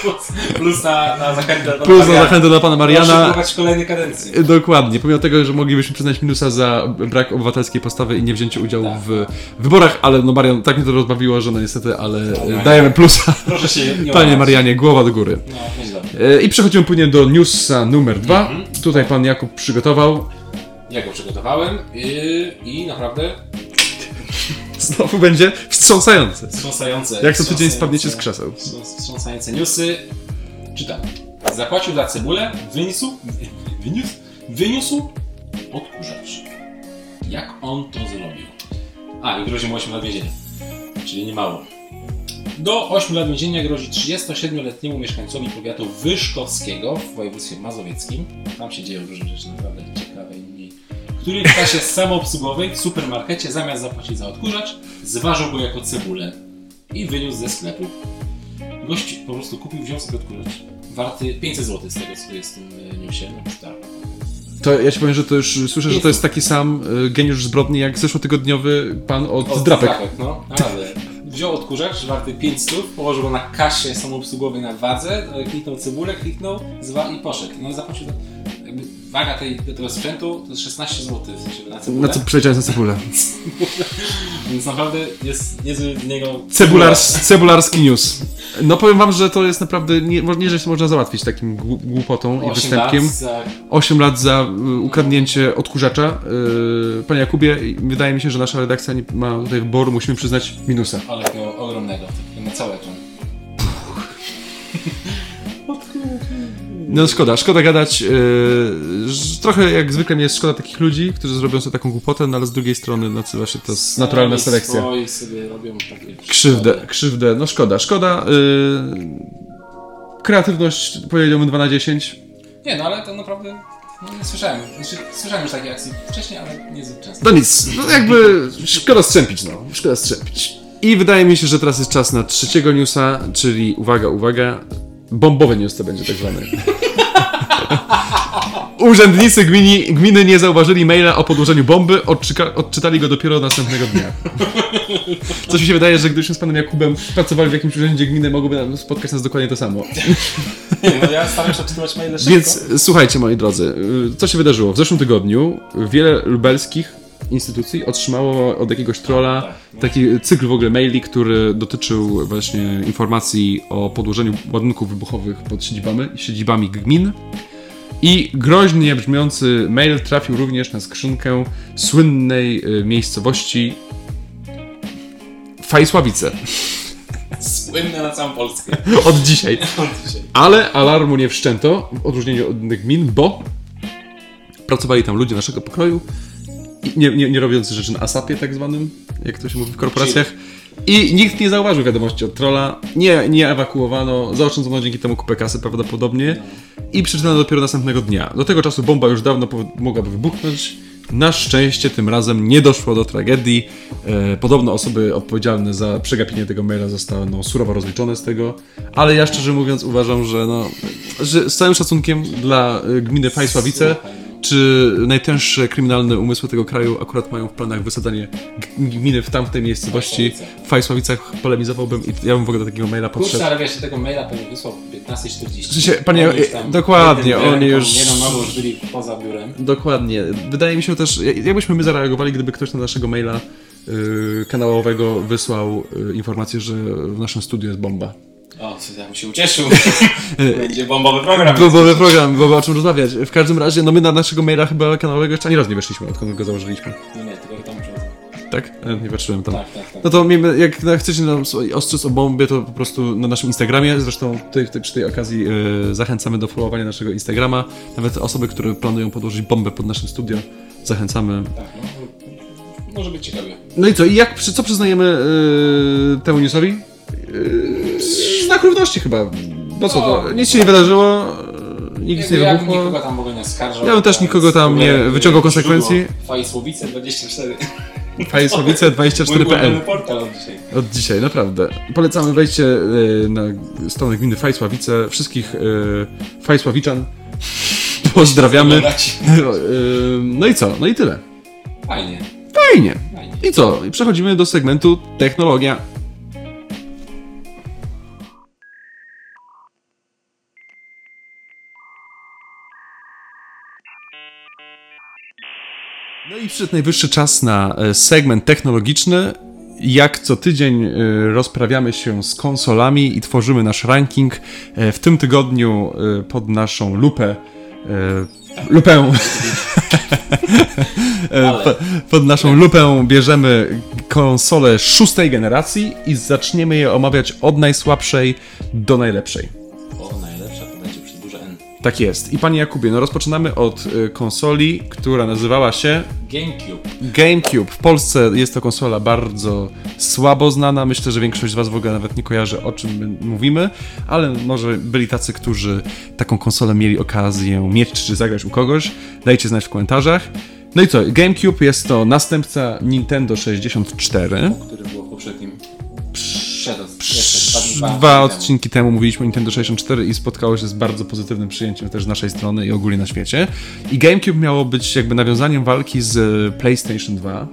Plus, [LAUGHS] plus na, na zachętę dla Plus na Mariana. zachętę dla pana Mariana. Proszę kolejnej kadencji. Dokładnie, pomimo tego, że moglibyśmy przyznać minusa za brak obywatelskiej postawy i nie wzięcie udziału Tak. w wyborach, ale no Marian, tak mnie to rozbawiło, że no niestety, ale Marian. e, dajemy plusa. Proszę się nie Panie. Marianie, głowa do góry. No, nieźle. E, I przechodzimy płynnie do newsa numer dwa. Mhm. Tutaj pan Jakub przygotował. Ja go przygotowałem i, i naprawdę Znowu będzie wstrząsające. wstrząsające. Jak co tydzień wstrząsające- spadniecie z krzeseł. Wstrząsające newsy. Czytam. Zapłacił za cebulę, wyniósł, wyniósł, wyniósł odkurzacz. Jak on to zrobił? A, i grozi mu 8 lat więzienia. Czyli nie mało. Do 8 lat więzienia grozi 37-letniemu mieszkańcowi powiatu Wyszkowskiego w województwie mazowieckim. Tam się dzieją różne rzeczy naprawdę ciekawe i. Który w kasie samoobsługowej w supermarkecie zamiast zapłacić za odkurzacz, zważył go jako cebulę i wyniósł ze sklepu. Gość po prostu kupił, wziął sobie odkurzacz. Warty 500 zł z tego, co jest w tym e, newsie. No, tak. To ja ci powiem, że to już słyszę, że to jest taki sam y, geniusz zbrodni jak zeszłotygodniowy pan od, Od zdrapek. no, naprawdę. Wziął odkurzacz warty 5 stów, położył go na kasie samoobsługowej na wadze, e, kliknął cebulę, kliknął zwa i poszedł. No zapłacił, jakby waga tej, tego sprzętu to jest 16 zł na cebulę. Na co przeleciałem za cebulę. [LAUGHS] Więc naprawdę jest niezły z niego... Cebulars, cebularski news. No powiem wam, że to jest naprawdę, nie, nie że się można załatwić takim głu- głupotą i występkiem. lat za 8 lat za y, ukradnięcie odkurzacza. Y, Panie Jakubie, wydaje mi się, że nasza redakcja nie ma tutaj wyboru, musimy przyznać minusa. Ale takiego ogromnego, na cały No szkoda, szkoda gadać. Yy, trochę jak zwykle mi jest szkoda takich ludzi, którzy zrobią sobie taką głupotę, no ale z drugiej strony nazywa się to naturalna selekcja. Swoi sobie robią takie Krzywdę, krzywdę, no szkoda, szkoda. Yy, kreatywność powiedziałbym 2 na 10. Nie, no ale to naprawdę no, nie słyszałem. Znaczy, słyszałem już takiej akcji wcześniej, ale niezbyt często. No nic, no jakby szkoda strzępić, no, szkoda strzępić. I wydaje mi się, że teraz jest czas na trzeciego newsa, czyli uwaga, uwaga, bombowy news to będzie tak zwany. [LAUGHS] Urzędnicy gmini, gminy nie zauważyli maila o podłożeniu bomby, odczyka, odczytali go dopiero następnego dnia. Coś mi się wydaje, że gdybyśmy z panem Jakubem pracowali w jakimś urzędzie gminy, mogłoby nam spotkać nas dokładnie to samo. Nie, no ja staram się odczytywać maile [LAUGHS] szybko. Więc e, słuchajcie, moi drodzy, y, co się wydarzyło? W zeszłym tygodniu wiele lubelskich instytucji otrzymało od jakiegoś trolla Tak, no. taki cykl w ogóle maili, który dotyczył właśnie informacji o podłożeniu ładunków wybuchowych pod siedzibami, siedzibami gmin. I groźnie brzmiący mail trafił również na skrzynkę słynnej y, miejscowości Fajsławice. Słynne na całą Polskę. [LAUGHS] Od dzisiaj. Od dzisiaj. Ale alarmu nie wszczęto, w odróżnieniu od innych gmin, bo pracowali tam ludzie naszego pokroju, nie, nie, nie robiąc rzeczy na asapie tak zwanym, jak to się mówi w korporacjach. I nikt nie zauważył wiadomości od trolla, nie, nie ewakuowano, zaoszczędzono dzięki temu kupę kasy prawdopodobnie i przeczytano dopiero następnego dnia. Do tego czasu bomba już dawno mogłaby wybuchnąć, Na szczęście tym razem nie doszło do tragedii. E, podobno osoby odpowiedzialne za przegapienie tego maila zostały no, surowo rozliczone z tego, ale ja szczerze mówiąc uważam, że, no, że z całym szacunkiem dla e, gminy Fajsławice, czy najtęższe kryminalne umysły tego kraju akurat mają w planach wysadzanie gminy w tamtej miejscowości. W Fajsławicach polemizowałbym i ja bym w ogóle do takiego maila podszedł. Kurczę, ale wiesz, tego maila pewnie wysłał w 15.40. W sensie, panie, dokładnie, oni ręką, już- Jedną nogą już byli poza biurem. Dokładnie. Wydaje mi się też, jakbyśmy my zareagowali, gdyby ktoś na naszego maila y, kanałowego wysłał y, informację, że w naszym studiu jest bomba. O, co ja bym się ucieszył. [LAUGHS] Będzie bombowy program. Bombowy program, byłoby o czym rozmawiać. W każdym razie, no my na naszego maila chyba kanałowego jeszcze ani razu nie weszliśmy, odkąd go założyliśmy. Nie, nie, tylko tam. Tak? Ja Nie patrzyłem tam. Tak, tak, tak. No to miejmy, jak chcecie nam ostrzec o bombie, to po prostu na naszym Instagramie, zresztą tutaj, tutaj, przy tej okazji y, zachęcamy do followowania naszego Instagrama. Nawet osoby, które planują podłożyć bombę pod naszym studio, zachęcamy. tak no, może być ciekawie. No i co, i jak, co przyznajemy yy, temu newsowi? Yy, znak równości chyba. No co, to, nic się nie wydarzyło, yy, nic nie ja bym wybuchło. nikogo tam mogę nie oskarżał. Ja bym też nikogo tam nie wyciągał konsekwencji. Fajsłowice 24. [LAUGHS] Fajsławice Mój ulubiony 24.pl portal od dzisiaj. Od dzisiaj, naprawdę. Polecamy wejście yy, na stronę gminy Fajsławice. Wszystkich yy, Fajsławiczan [LAUGHS] pozdrawiamy. Oglądać. [LAUGHS] Yy, no i co? No i tyle. Fajnie, Fajnie. fajnie. I co? I przechodzimy do segmentu technologia. I przyszedł najwyższy czas na e, segment technologiczny. Jak co tydzień e, rozprawiamy się z konsolami i tworzymy nasz ranking. E, W tym tygodniu pod naszą lupę lupę [LAUGHS] pod naszą lupę bierzemy konsole szóstej generacji i zaczniemy je omawiać od najsłabszej do najlepszej. Tak jest. I panie Jakubie, no rozpoczynamy od y, konsoli, która nazywała się GameCube. GameCube. W Polsce jest to konsola bardzo słabo znana. Myślę, że większość z Was w ogóle nawet nie kojarzy, o czym my mówimy, ale może byli tacy, którzy taką konsolę mieli okazję mieć czy zagrać u kogoś. Dajcie znać w komentarzach. No i co? GameCube jest to następca Nintendo 64. który było w poprzednim. Przed, dwa, Dwa odcinki temu mówiliśmy o Nintendo 64 i spotkało się z bardzo pozytywnym przyjęciem też z naszej strony i ogólnie na świecie. I GameCube miało być jakby nawiązaniem walki z e, PlayStation 2.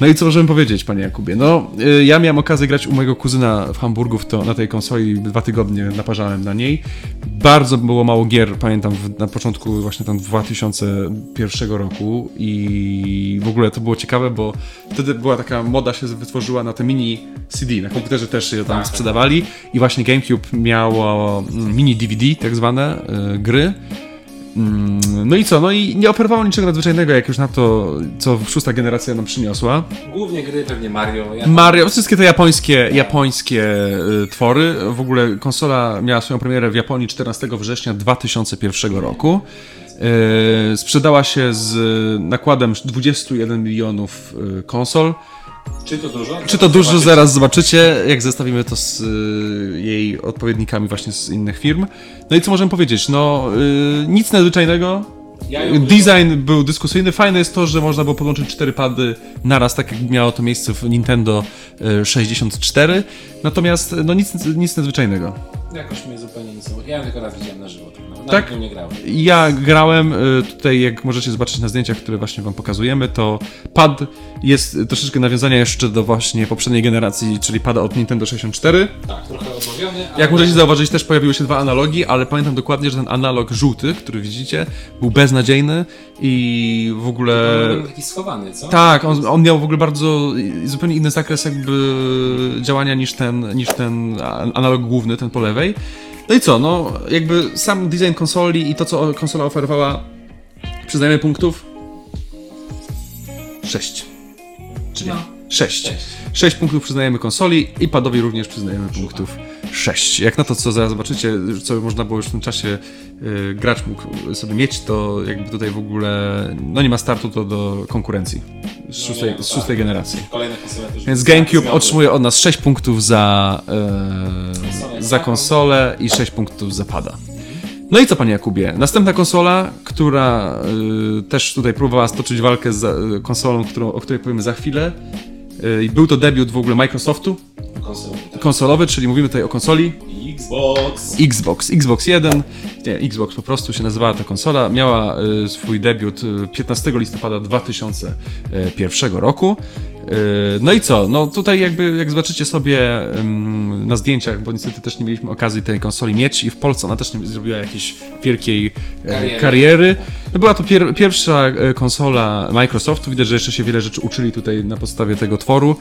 No i co możemy powiedzieć, panie Jakubie? No, y, ja miałem okazję grać u mojego kuzyna w Hamburgu w to, na tej konsoli, dwa tygodnie naparzałem na niej. Bardzo było mało gier, pamiętam, w, na początku właśnie tam 2001 roku i w ogóle to było ciekawe, bo wtedy była taka moda się wytworzyła na te mini CD, na komputerze też je tam Tak, tak. sprzedawali i właśnie GameCube miało mm, mini DVD, tak zwane, y, gry. Mm, No i co? No i nie oferowało niczego nadzwyczajnego, jak już na to, co szósta generacja nam przyniosła. Głównie gry, pewnie Mario. Mario, wszystkie te japońskie, japońskie y, twory. W ogóle konsola miała swoją premierę w Japonii 14 września 2001 roku. Y, sprzedała się z nakładem 21 milionów y, konsol. Czy to dużo? Czy to dużo? Zaraz zobaczycie, jak zestawimy to z y, jej odpowiednikami właśnie z innych firm. No i co możemy powiedzieć? No, y, nic nadzwyczajnego. Ja ją- Design był dyskusyjny. Fajne jest to, że można było podłączyć cztery pady naraz, tak jak miało to miejsce w Nintendo y, 64. Natomiast no nic, nic nadzwyczajnego. Jakoś mnie zupełnie nie są. Ja ją tylko raz widziałem na żywo. Tak, nawet nie grałem. Ja grałem y, tutaj, jak możecie zobaczyć na zdjęciach, które właśnie wam pokazujemy, to pad jest troszeczkę nawiązania jeszcze do właśnie poprzedniej generacji, czyli pada od Nintendo 64. Tak, trochę odnowiony. ale- Jak możecie zauważyć, też pojawiły się dwa analogi, ale pamiętam dokładnie, że ten analog żółty, który widzicie, był beznadziejny i w ogóle... Był taki schowany, co? Tak, on, on miał w ogóle bardzo zupełnie inny zakres jakby działania niż ten, niż ten analog główny, ten po lewej. No i co, no jakby sam design konsoli i to, co konsola oferowała, przyznajemy punktów? 6. Czyli No. 6. Sześć. 6 punktów przyznajemy konsoli i padowi również przyznajemy punktów 6. Jak na to, co zaraz zobaczycie, co można było już w tym czasie y, gracz mógł sobie mieć, to jakby tutaj w ogóle no nie ma startu to do konkurencji z szóstej, nie, no z tak. szóstej generacji. Konsole też Więc GameCube otrzymuje od nas 6 punktów za, e, Konsolę. za konsolę i 6 punktów za pada. No i co, panie Jakubie? Następna konsola, która y, też tutaj próbowała stoczyć walkę z y, konsolą, którą, o której powiemy za chwilę. Był to debiut w ogóle Microsoftu, konsolowy, czyli mówimy tutaj o konsoli Xbox. Xbox, Xbox 1, nie, Xbox po prostu się nazywała ta konsola, miała y, swój debiut y, 15 listopada 2001 roku. Y, no i co? No tutaj jakby, jak zobaczycie sobie na zdjęciach, bo niestety też nie mieliśmy okazji tej konsoli mieć i w Polsce ona też nie zrobiła jakiejś wielkiej e, Kariery. kariery. No była to pier pierwsza e, konsola Microsoftu, widać, że jeszcze się wiele rzeczy uczyli tutaj na podstawie tego tworu.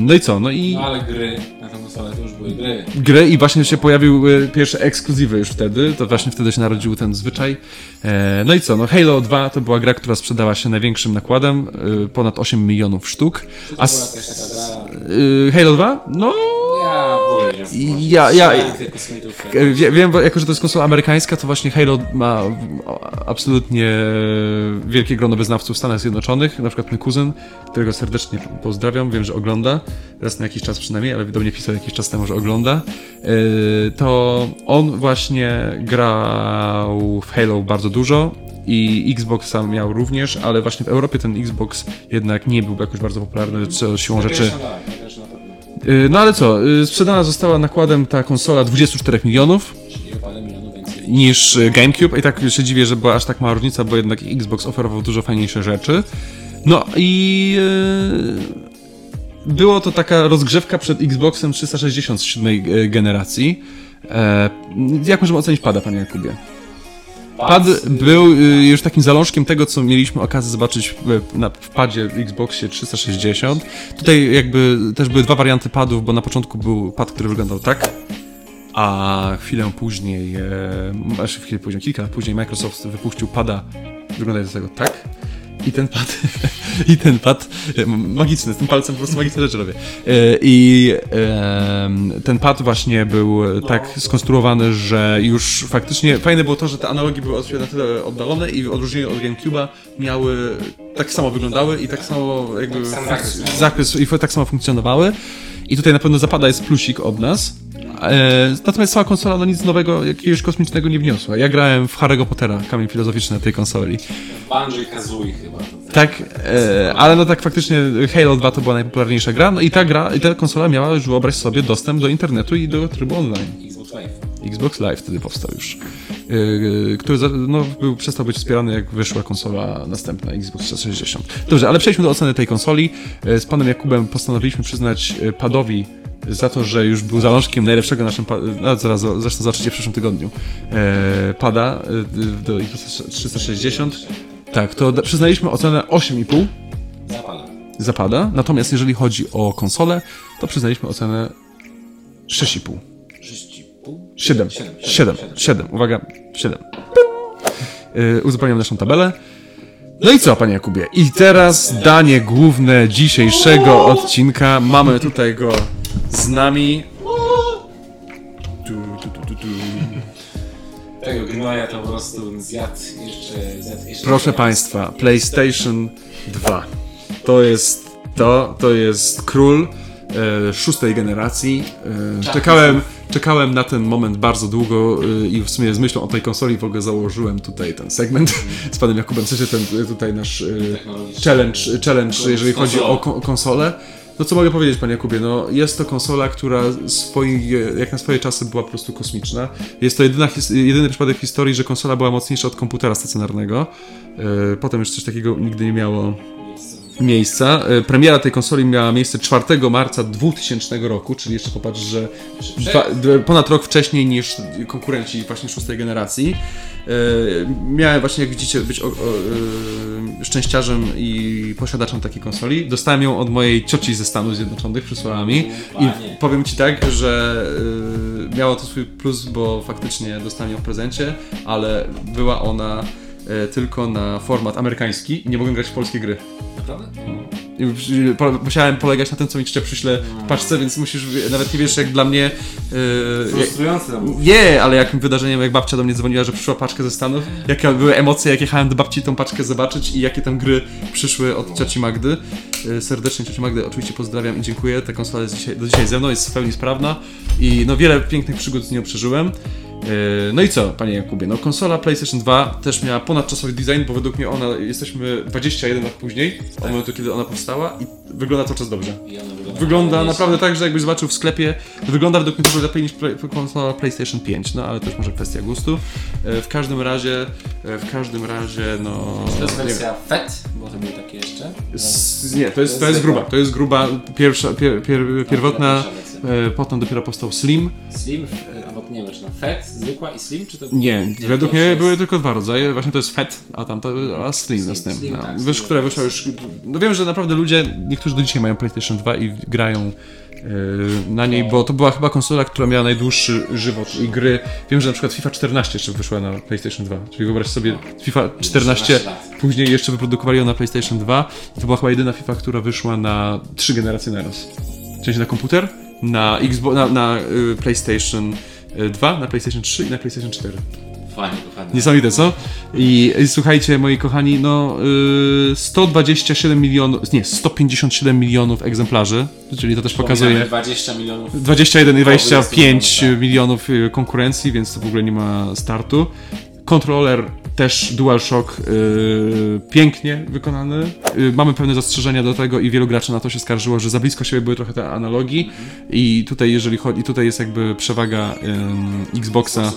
No i co? No i No ale gry na tę konsolę to już były gry. gry i właśnie się pojawiły pierwsze ekskluzywy już wtedy, to właśnie wtedy się narodził ten zwyczaj. E, No i co, no Halo 2 to była gra, która sprzedała się największym nakładem, e, ponad 8 milionów sztuk. A e, Halo 2? No Ja. Ja- wie, wiem, bo jako że to jest konsola amerykańska, to właśnie Halo ma absolutnie wielkie grono wyznawców w Stanach Zjednoczonych, na przykład mój kuzyn, którego serdecznie pozdrawiam, wiem, że ogląda, raz na jakiś czas przynajmniej, ale do mnie pisał jakiś czas temu, że ogląda, e, to on właśnie grał w Halo bardzo dużo i Xboxa miał również, ale właśnie w Europie ten Xbox jednak nie był jakoś bardzo popularny, co siłą rzeczy... No ale co, y, sprzedana została nakładem ta konsola 24 milionów niż y, GameCube i tak się dziwię, że była aż tak mała różnica, bo jednak Xbox oferował dużo fajniejsze rzeczy. No i y, było to taka rozgrzewka przed Xboxem 360 z siódmej y, generacji. E, jak możemy ocenić pada, panie Jakubie? Pad był y, już takim zalążkiem tego, co mieliśmy okazję zobaczyć w, na, w padzie Xboxie 360. Tutaj jakby też były dwa warianty padów, bo na początku był pad, który wyglądał tak, a chwilę później, e, znaczy chwilę później, kilka lat później Microsoft wypuścił pada wyglądającego tak. I ten pad, [LAUGHS] i ten pad, e, magiczny, z tym palcem po prostu magiczne rzeczy robię. E, I ten pad właśnie był tak skonstruowany, że już faktycznie fajne było to, że te analogi były od siebie na tyle oddalone i w odróżnieniu od GameCube'a miały, tak samo wyglądały i tak samo jakby Tak zakres i tak samo funkcjonowały. I tutaj na pewno zapada jest plusik od nas. E, natomiast cała konsola no nic nowego, jakiegoś kosmicznego nie wniosła. Ja grałem w Harry'ego Pottera, kamień filozoficzny na tej konsoli. Banjo Kazooie chyba. Tak, e, ale no tak faktycznie Halo 2 to była najpopularniejsza gra, no i ta gra, i ta konsola miała już wyobraź sobie dostęp do internetu i do trybu online. Xbox Live. Xbox Live wtedy powstał już, yy, który no, był, przestał być wspierany, jak wyszła konsola następna, Xbox 360. Dobrze, ale przejdźmy do oceny tej konsoli. Yy, Z panem Jakubem postanowiliśmy przyznać padowi za to, że już był zalążkiem najlepszego naszym, no zaraz, zresztą zobaczycie w przyszłym tygodniu, yy, pada yy, do Xbox 360. Tak, to przyznaliśmy ocenę 8,5 Zapala. zapada, natomiast jeżeli chodzi o konsolę, to przyznaliśmy ocenę 6,5. 6,5? 7. 7. 7. 7. Uwaga, 7. Yy, uzupełniam naszą tabelę. No i co, panie Jakubie? I teraz danie główne dzisiejszego odcinka. Mamy tutaj go z nami. Tu, tu, tu, tu, tu. Tego gnoja to po prostu zjadł jeszcze... Zjadł jeszcze Proszę państwa, PlayStation 2. To jest to, to jest król e, szóstej generacji. E, czekałem, czekałem na ten moment bardzo długo e, i w sumie z myślą o tej konsoli w ogóle założyłem tutaj ten segment [LAUGHS] z panem Jakubem. W sensie ten tutaj nasz e, challenge, challenge jeżeli chodzi o ko- konsolę. No co mogę powiedzieć, panie Jakubie? No jest to konsola, która swoi, jak na swoje czasy była po prostu kosmiczna. Jest to jedyna, jedyny przypadek w historii, że konsola była mocniejsza od komputera stacjonarnego. E, Potem już coś takiego nigdy nie miało miejsca. E, Premiera tej konsoli miała miejsce 4 marca 2000 roku, czyli jeszcze popatrz, że dwa, ponad rok wcześniej niż konkurenci właśnie szóstej generacji. E, Miałem właśnie, jak widzicie, być o, o, e, szczęściarzem i posiadaczem takiej konsoli. Dostałem ją od mojej cioci ze Stanów Zjednoczonych, przysłała mi. I powiem Ci tak, że e, miało to swój plus, bo faktycznie dostałem ją w prezencie, ale była ona tylko na format amerykański i nie mogłem grać w polskie gry. Naprawdę? Musiałem polegać na tym, co mi ciocia przyśle w paczce, więc musisz, nawet nie wiesz, jak dla mnie... Yy, Frustrujące. nie, ale jakim wydarzeniem, jak babcia do mnie dzwoniła, że przyszła paczka ze Stanów, jakie były emocje, jak jechałem do babci tą paczkę zobaczyć i jakie tam gry przyszły od cioci Magdy. Yy, Serdecznie cioci Magdy oczywiście pozdrawiam i dziękuję. Ta konsola jest dzisiaj, do dzisiaj ze mną, jest w pełni sprawna i no wiele pięknych przygód z nią przeżyłem. No i co, panie Jakubie? No konsola PlayStation 2 też miała ponadczasowy design, bo według mnie ona, jesteśmy 21 lat później, od momentu kiedy ona powstała i wygląda cały czas dobrze. Wygląda, Wygląda naprawdę tak, że jakbyś zobaczył w sklepie, wygląda według mnie dużo lepiej niż konsola PlayStation 5, no ale to już może kwestia gustu. E, W każdym razie, e, w każdym razie, no... To jest wersja FET, bo to były takie jeszcze. S- Nie, to jest, to jest gruba. To jest gruba, pierwsza, pier, pier, pierwotna, wersja. e, potem dopiero powstał Slim. Slim, nie wiem, czy na FET, zwykła i Slim, czy to... Nie, według mnie jest- były tylko dwa rodzaje. Właśnie to jest Fat, a tamta, a Slim Slim, następna. Slim, tak, Wiesz, Slim. która wyszła już. No wiem, że naprawdę ludzie, niektórzy do dzisiaj mają PlayStation 2 i grają e, na niej, bo to była chyba konsola, która miała najdłuższy żywot i gry. Wiem, że na przykład FIFA 14 jeszcze wyszła na PlayStation 2. Czyli wyobraź sobie FIFA 14, 14 lat. później jeszcze wyprodukowali ją na PlayStation 2 i to była chyba jedyna FIFA, która wyszła na trzy generacje naraz. W sensie na komputer, na Xbox, na, na y, PlayStation 2, na PlayStation 3 i na PlayStation 4. Fajnie, fajnie. Niesamowite, co? I, i słuchajcie, moi kochani, no y, 127 milionów, nie, 157 milionów egzemplarzy, czyli to też pokazuje 20 milionów. 21 i O, 25 20 milionów, milionów y, konkurencji, więc to w ogóle nie ma startu. Kontroler też DualShock y, pięknie wykonany. Y, mamy pewne zastrzeżenia do tego i wielu graczy na to się skarżyło, że za blisko siebie były trochę te analogii. I tutaj jeżeli chodzi, tutaj jest jakby przewaga ym, Xboxa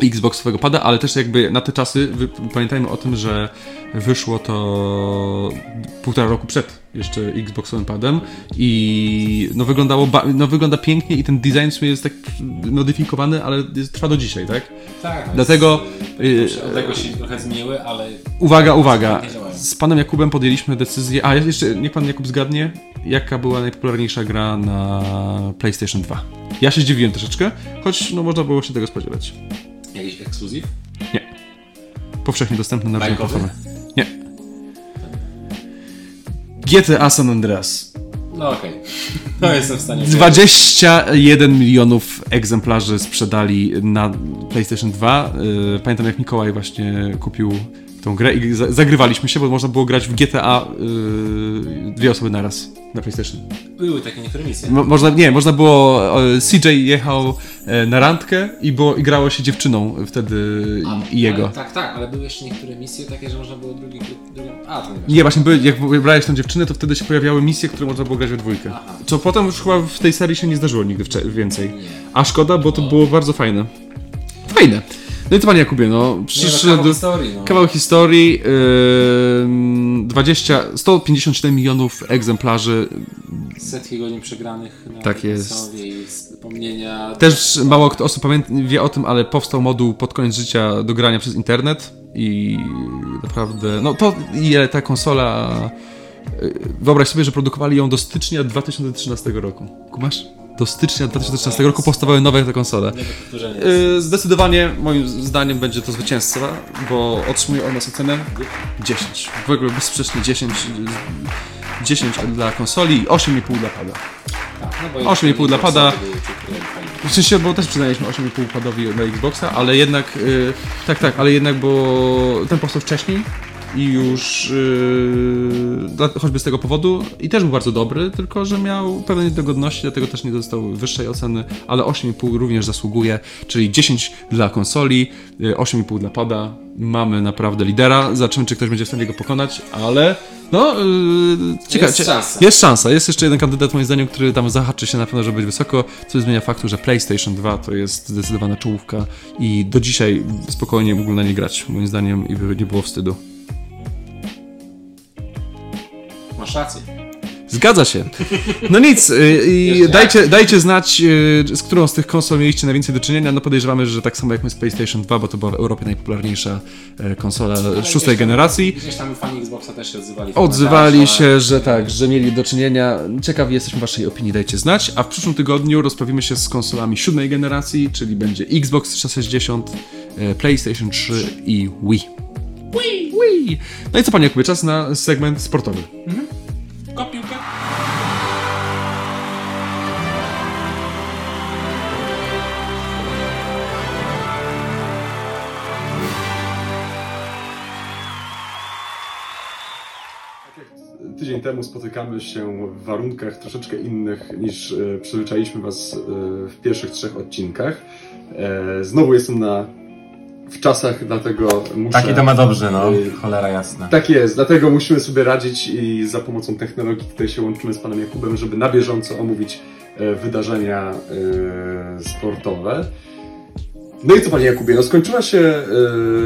Tak. Xboxowego pada, ale też jakby na te czasy wy, pamiętajmy o tym, że wyszło to półtora roku przed jeszcze Xboxowym padem i no wyglądało, no wygląda pięknie i ten design w sumie jest tak modyfikowany, ale trwa do dzisiaj, tak? Tak, Dlatego, jest, y, y, odległość się trochę zmieniły, ale Uwaga, uwaga, działają. z panem Jakubem podjęliśmy decyzję, a jeszcze niech pan Jakub zgadnie, jaka była najpopularniejsza gra na PlayStation 2. Ja się zdziwiłem troszeczkę, choć no można było się tego spodziewać. Jakiś ekskluzyw. Powszechnie dostępny na platformy. Nie. GTA San Andreas. No okej. To jestem w stanie. 21 milionów egzemplarzy sprzedali na PlayStation 2. Yy, Pamiętam jak Mikołaj właśnie kupił tą grę i za- zagrywaliśmy się, bo można było grać w GTA yy, dwie osoby naraz na PlayStation. Były takie niektóre misje. Mo można, nie, można było, CJ jechał e, na randkę i, było, i grało się dziewczyną wtedy i, i jego. Ale, tak, tak, ale były jeszcze niektóre misje takie, że można było drugi drugą... A, to nie właśnie były, jak wybrałeś tą dziewczynę, to wtedy się pojawiały misje, które można było grać we dwójkę. Aha. Co potem już chyba w tej serii się nie zdarzyło nigdy więcej. Nie. A szkoda, bo to było bardzo fajne. Fajne. No i to panie Jakubie, no, no, przyszedł kawał historii, no. kawał historii, yy, 20, 157 milionów egzemplarzy, Setki godzin przegranych na Tak jest. i wspomnienia... Też mało kto osób wie o tym, ale powstał moduł pod koniec życia do grania przez internet i naprawdę, no to i ta konsola, y, wyobraź sobie, że produkowali ją do stycznia 2013 roku. Kumasz? Do stycznia 2013 roku powstawały nowe te konsole. Y, Zdecydowanie moim zdaniem będzie to zwycięzca, bo otrzymuje od nas ocenę 10. W ogóle bezsprzecznie 10. y, 10 dla konsoli i 8,5 dla pada. Tak, no 8,5 dla pada. sensie, bo też przyznaliśmy 8,5 padowi na Xboxa, ale jednak, y, tak, tak, ale jednak, bo ten powstał wcześniej i już y, dla, choćby z tego powodu i też był bardzo dobry, tylko że miał pewne niedogodności, dlatego też nie dostał wyższej oceny, ale 8,5 również zasługuje, czyli 10 dla konsoli, y, 8,5 dla pada. Mamy naprawdę lidera, zobaczymy czy ktoś będzie w stanie go pokonać, ale no, yy, ciekawe. Jest szansa. Jest szansa. Jest jeszcze jeden kandydat, moim zdaniem, który tam zahaczy się na pewno, żeby być wysoko, co zmienia faktu, że PlayStation 2 to jest zdecydowana czołówka i do dzisiaj spokojnie mógłbym na nie grać, moim zdaniem, i by nie było wstydu. Masz rację. Zgadza się. No nic, y, i [LAUGHS] dajcie, dajcie znać, y, z którą z tych konsol mieliście najwięcej do czynienia. No podejrzewamy, że tak samo jak my z PlayStation 2, bo to była w Europie najpopularniejsza e, konsola szóstej tam- generacji. Gdzieś tam fani Xboxa też się odzywali. Odzywali się, że tak, że mieli do czynienia. Ciekawi jesteśmy waszej opinii, dajcie znać. A w przyszłym tygodniu rozprawimy się z konsolami siódmej generacji, czyli będzie Xbox 360, e, PlayStation 3 i Wii. Wii! Wii! No i co panie Jakubie, czas na segment sportowy. Kop piłkę. Tydzień temu spotykamy się w warunkach troszeczkę innych niż e, przyzwyczailiśmy Was e, w pierwszych trzech odcinkach. E, znowu jestem na w czasach, dlatego muszę... Taki to ma dobrze, no. Cholera jasna. Tak jest, dlatego musimy sobie radzić i za pomocą technologii tutaj się łączymy z panem Jakubem, żeby na bieżąco omówić e, wydarzenia e, sportowe. No i co panie Jakubie, no skończyła się,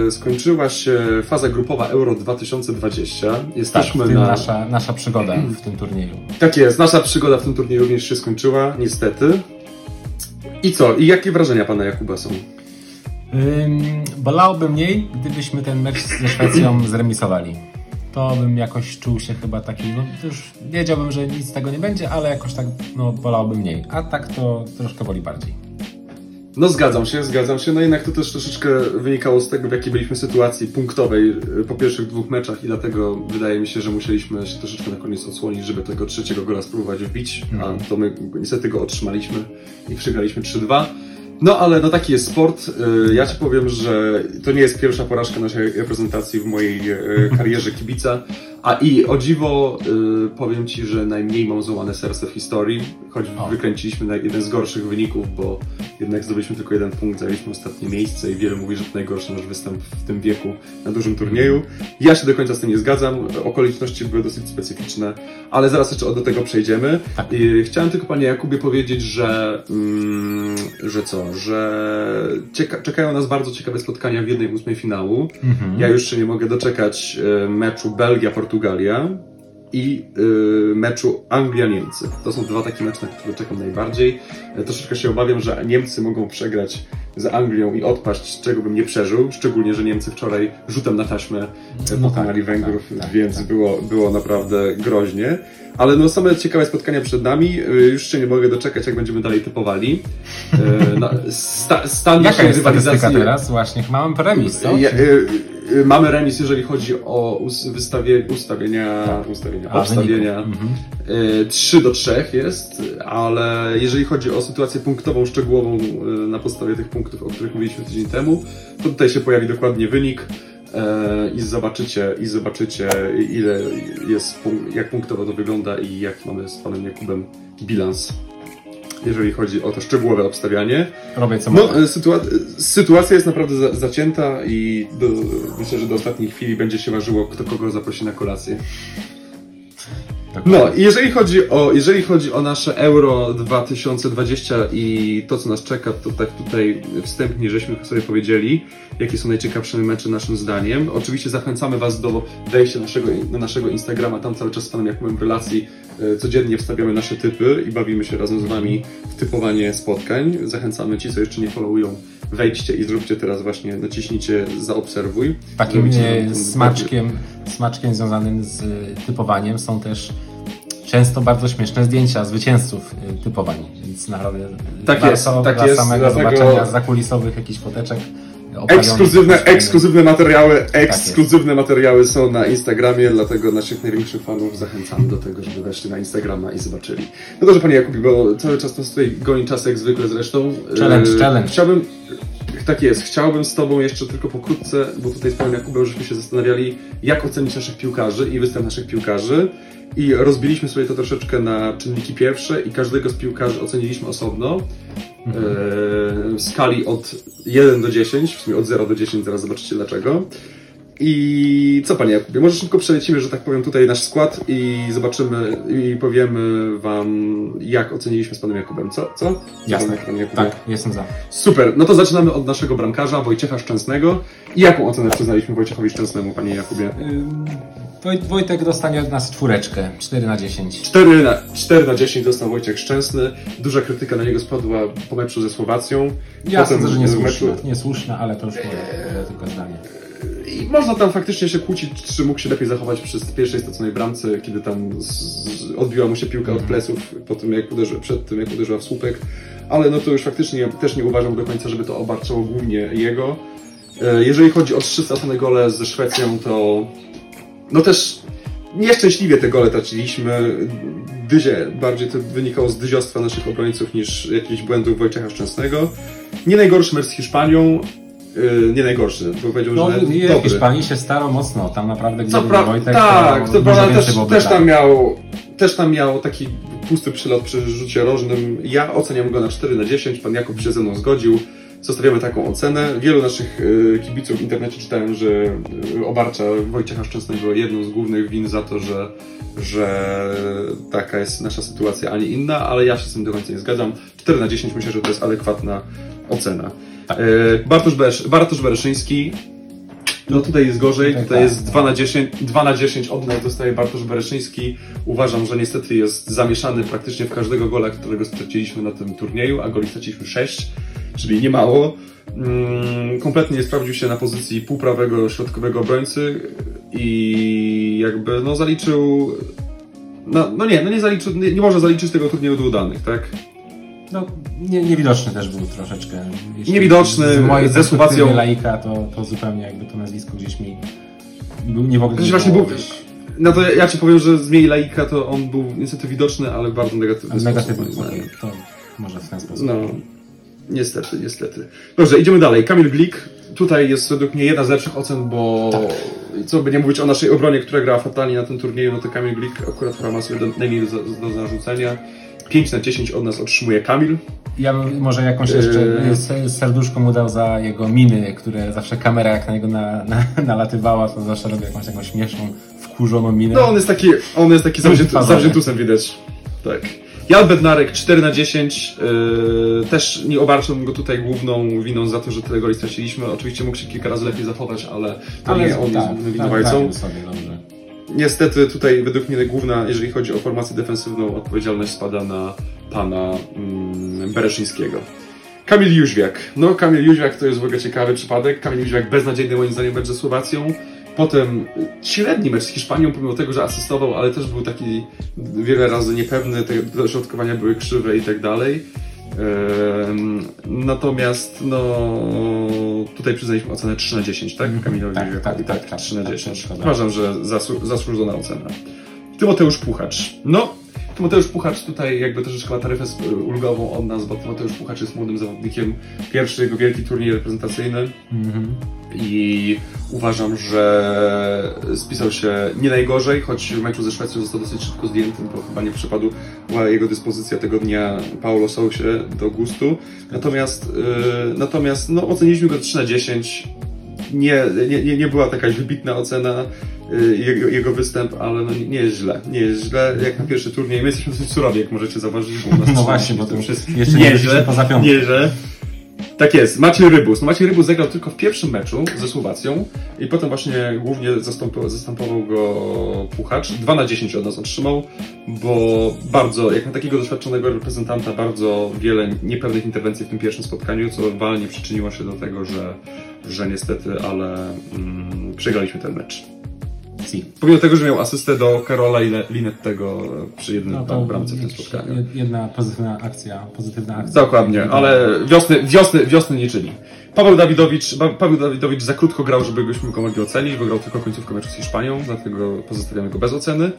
e, skończyła się faza grupowa Euro 2020. Jesteśmy tak, na... nasza, nasza przygoda [CLEARS THROAT] w tym turnieju. Tak jest, nasza przygoda w tym turnieju również się skończyła, niestety. I co? I jakie wrażenia pana Jakuba są? Bolałoby mniej, gdybyśmy ten mecz ze Szwecją zremisowali. To bym jakoś czuł się chyba taki, no już wiedziałbym, że nic z tego nie będzie, ale jakoś tak, no bolałoby mniej. A tak to troszkę boli bardziej. No zgadzam się, zgadzam się. No jednak to też troszeczkę wynikało z tego, w jakiej byliśmy sytuacji punktowej y, po pierwszych dwóch meczach i dlatego wydaje mi się, że musieliśmy się troszeczkę na koniec odsłonić, żeby tego trzeciego gola spróbować wbić, a to my niestety go otrzymaliśmy i przegraliśmy 3-2. No ale no taki jest sport. Y, ja Ci powiem, że to nie jest pierwsza porażka naszej reprezentacji w mojej y, karierze kibica. A i o dziwo y, powiem Ci, że najmniej mam złamane serce w historii, choć O. wykręciliśmy jeden z gorszych wyników, bo jednak zdobyliśmy tylko jeden punkt, zajęliśmy ostatnie miejsce i wiele mówi, że to najgorszy nasz występ w tym wieku na dużym turnieju. Ja się do końca z tym nie zgadzam, okoliczności były dosyć specyficzne, ale zaraz jeszcze do tego przejdziemy. Tak. I chciałem tylko Panie Jakubie powiedzieć, że, mm, że co, że cieka- czekają nas bardzo ciekawe spotkania w jednej ósmej finału. Ja już się nie mogę doczekać e, meczu Belgia-Portugalia i y, meczu Anglia-Niemcy. To są dwa takie mecze, na które czekam najbardziej. E, Troszeczkę się obawiam, że Niemcy mogą przegrać z Anglią i odpaść, czego bym nie przeżył. Szczególnie, że Niemcy wczoraj rzutem na taśmę e, No pokonali tak, Węgrów, tak, tak, więc tak. Było, było naprawdę groźnie. Ale no same ciekawe spotkania przed nami. Y, Już się nie mogę doczekać, jak będziemy dalej typowali. E, na- sta, stan Jaka jest rywalizacji... teraz? Właśnie, mamy remis, co? Ja, y, mamy remis, jeżeli chodzi o wystawie, ustawienia, ustawienia, A, obstawienia. wyników. Mhm. Y, 3 do 3 jest, ale jeżeli chodzi o sytuację punktową, szczegółową y, na podstawie tych punktów, o których mówiliśmy tydzień temu, to tutaj się pojawi dokładnie wynik y, i zobaczycie, i zobaczycie ile jest, jak punktowo to wygląda i jak mamy z panem Jakubem bilans. Jeżeli chodzi o to szczegółowe obstawianie. Robię co No, e, sytua- e, sytuacja jest naprawdę za- zacięta i do, myślę, że do ostatniej chwili będzie się ważyło, kto kogo zaprosi na kolację. No, i jeżeli chodzi o, jeżeli chodzi o nasze Euro 2020 i to, co nas czeka, to tak tutaj wstępnie żeśmy sobie powiedzieli, jakie są najciekawsze mecze naszym zdaniem. Oczywiście zachęcamy Was do wejścia naszego, na naszego Instagrama, tam cały czas z Panem Jakubem w relacji e, codziennie wstawiamy nasze typy i bawimy się razem z Wami w typowanie spotkań. Zachęcamy Ci, co jeszcze nie followują, wejdźcie i zróbcie teraz właśnie, naciśnijcie zaobserwuj. Takim nam ten- smaczkiem, związanym z e, typowaniem są też często bardzo śmieszne zdjęcia zwycięzców e, typowań, więc e, Tak jest, tak dla jest, samego dlatego- zobaczenia zakulisowych jakichś foteczek Ekskluzywne, ekskluzywne materiały, ekskluzywne materiały są na Instagramie, dlatego naszych największych fanów zachęcam do tego, żeby weszli na Instagrama i zobaczyli. No dobrze, panie Jakubie, bo cały czas nas tutaj goni czas jak zwykle zresztą. Challenge, Yy, challenge. Chciałbym, tak jest, chciałbym z tobą jeszcze tylko pokrótce, bo tutaj z panem Jakubem żeśmy się zastanawiali, jak ocenić naszych piłkarzy i występ naszych piłkarzy. I rozbiliśmy sobie to troszeczkę na czynniki pierwsze i każdego z piłkarzy oceniliśmy osobno. E, w skali od 1 do 10, w sumie od 0 do 10, zaraz zobaczycie dlaczego. I co panie Jakubie, może szybko przelecimy, że tak powiem, tutaj nasz skład i zobaczymy i powiemy wam, jak oceniliśmy z panem Jakubem. Co? Co? Jasne, Panie Jakubie? tak, jestem za. Super, no to zaczynamy od naszego bramkarza, Wojciecha Szczęsnego. I jaką ocenę przyznaliśmy Wojciechowi Szczęsnemu, panie Jakubie? Woj- Wojtek dostanie od nas czwóreczkę, 4 na 10. 4 na, 4 na 10 dostał Wojciech Szczęsny. Duża krytyka na niego spadła po meczu ze Słowacją. Ja Potem sądzę, że w niesłuszne, meczu- niesłuszne, ale to już moje tylko zdanie. I można tam faktycznie się kłócić, czy mógł się lepiej zachować przy pierwszej straconej bramce, kiedy tam z, z, odbiła mu się piłka od pleców po tym, jak uderzy, przed tym, jak uderzyła w słupek. Ale no to już faktycznie też nie uważam do końca, żeby to obarczało głównie jego. E, Jeżeli chodzi o trzy stracone gole ze Szwecją, to no też nieszczęśliwie te gole traciliśmy. Dyzie, bardziej to wynikało z dyziostwa naszych obrońców niż jakichś błędów Wojciecha Szczęsnego. Nie najgorszy mecz z Hiszpanią. Yy, nie najgorszy, bo powiedział, No, że nie, dobry. Hiszpanii się starał mocno, tam naprawdę gdyby pra- Wojtek, tak, to dużo prawda, też, też tak. tam miał też tam miał taki pusty przylot przy rzucie rożnym. Ja oceniam go na 4 na 10, pan Jakub się ze mną zgodził. Zostawiamy taką ocenę. Wielu naszych y, kibiców w internecie czytałem, że y, obarcza Wojciecha Szczęsnego jedną z głównych win za to, że, że taka jest nasza sytuacja, a nie inna, ale ja się z tym do końca nie zgadzam. 4 na 10 myślę, że to jest adekwatna ocena. Tak. Y, Bartosz, Beresz, Bartosz Bereszyński. No tutaj jest gorzej, Tak, tutaj tak. jest 2 na 10, 2 na 10 od nas dostaje Bartosz Bereszyński. Uważam, że niestety jest zamieszany praktycznie w każdego gola, którego straciliśmy na tym turnieju, a goli straciliśmy 6, czyli nie mało. Mm, kompletnie nie sprawdził się na pozycji półprawego środkowego obrońcy i jakby no zaliczył no, no nie, no nie zaliczył, nie, nie można zaliczyć tego turnieju do udanych, tak? No, nie, niewidoczny też był troszeczkę. Jeśli Niewidoczny, z mojej ze Słowacją. laika, to, to zupełnie jakby to nazwisko gdzieś mi był nie w ogóle Znaczy nie właśnie był- No to ja ci powiem, że z mniej laika to on był niestety widoczny, ale bardzo negatywny negatywny. okej, To może w ten sposób. No, niestety, niestety. Dobrze, idziemy dalej. Kamil Glik. Tutaj jest według mnie jedna z lepszych ocen, bo co by nie mówić o naszej obronie, która grała fatalnie na tym turnieju, no to Kamil Glik akurat chyba ma sobie do, najmniej do, do zarzucenia. 5 na 10 od nas otrzymuje Kamil. Ja bym może jakąś jeszcze Yy. serduszko mu dał za jego miny, które zawsze kamera jak na niego na, na, [LAUGHS] nalatywała, to zawsze robił jakąś taką śmieszną, wkurzoną minę. No on jest taki, on jest taki zawziętusem widać. Tak. Jan Bednarek 4 na 10. Yy, też nie obarczam go tutaj główną winą za to, że tyle goli straciliśmy. Oczywiście mógł się kilka razy lepiej zachować, ale to nie on jest głównym winowajcą. tak, sobie dobrze. Niestety tutaj według mnie główna, jeżeli chodzi o formację defensywną, odpowiedzialność spada na pana mm, Bereszyńskiego. Kamil Jóźwiak. No, Kamil Jóźwiak to jest w ogóle ciekawy przypadek. Kamil Jóźwiak beznadziejny moim zdaniem mecz ze Słowacją. Potem średni mecz z Hiszpanią, pomimo tego, że asystował, ale też był taki wiele razy niepewny, te dośrodkowania były krzywe i tak dalej. Natomiast no tutaj przyznaliśmy ocenę 3 na 10, tak? Kamilowi Tak, tak, tak, tak, 3 na tak, 10. tak, tak. Uważam, że zasłu- zasłużona ocena. Tymoteusz Puchacz. No, Tymoteusz Puchacz tutaj jakby troszeczkę ma taryfę ulgową od nas, bo Tymoteusz Puchacz jest młodym zawodnikiem. Pierwszy jego wielki turniej reprezentacyjny Mhm. i uważam, że spisał się nie najgorzej, choć w meczu ze Szwecją został dosyć szybko zdjęty, bo chyba nie przypadła jego dyspozycja tego dnia Paulo Sousie do gustu. Natomiast, yy, natomiast no, oceniliśmy go 3 na 10. Nie, nie, nie, była taka wybitna ocena yy, jego, jego występ, ale no, nie, jest źle. Nie jest źle, jak na pierwszy turniej. My jesteśmy dosyć surowi, jak możecie zauważyć, bo u nas No 13 właśnie, bo to już jest jeszcze nie poza piątką. Nie, że. Tak jest, Maciej Rybus. No Maciej Rybus zagrał tylko w pierwszym meczu ze Słowacją i potem właśnie głównie zastąpo- zastępował go Puchacz. 2 na 10 od nas otrzymał, bo bardzo, jak na takiego doświadczonego reprezentanta, bardzo wiele niepewnych interwencji w tym pierwszym spotkaniu, co walnie przyczyniło się do tego, że, że niestety, ale mm, przegraliśmy ten mecz. Si. Pomimo tego, że miał asystę do Karola Line- Linettego przy jednym No tam to bramce w tym spotkaniu. jed- jedna pozytywna akcja, pozytywna akcja. Dokładnie, ale wiosny, wiosny, wiosny nie czyni. Paweł Dawidowicz, Paweł Dawidowicz za krótko grał, żeby byśmy go mogli ocenić, bo grał tylko końcówkę meczu z Hiszpanią, dlatego pozostawiamy go bez oceny.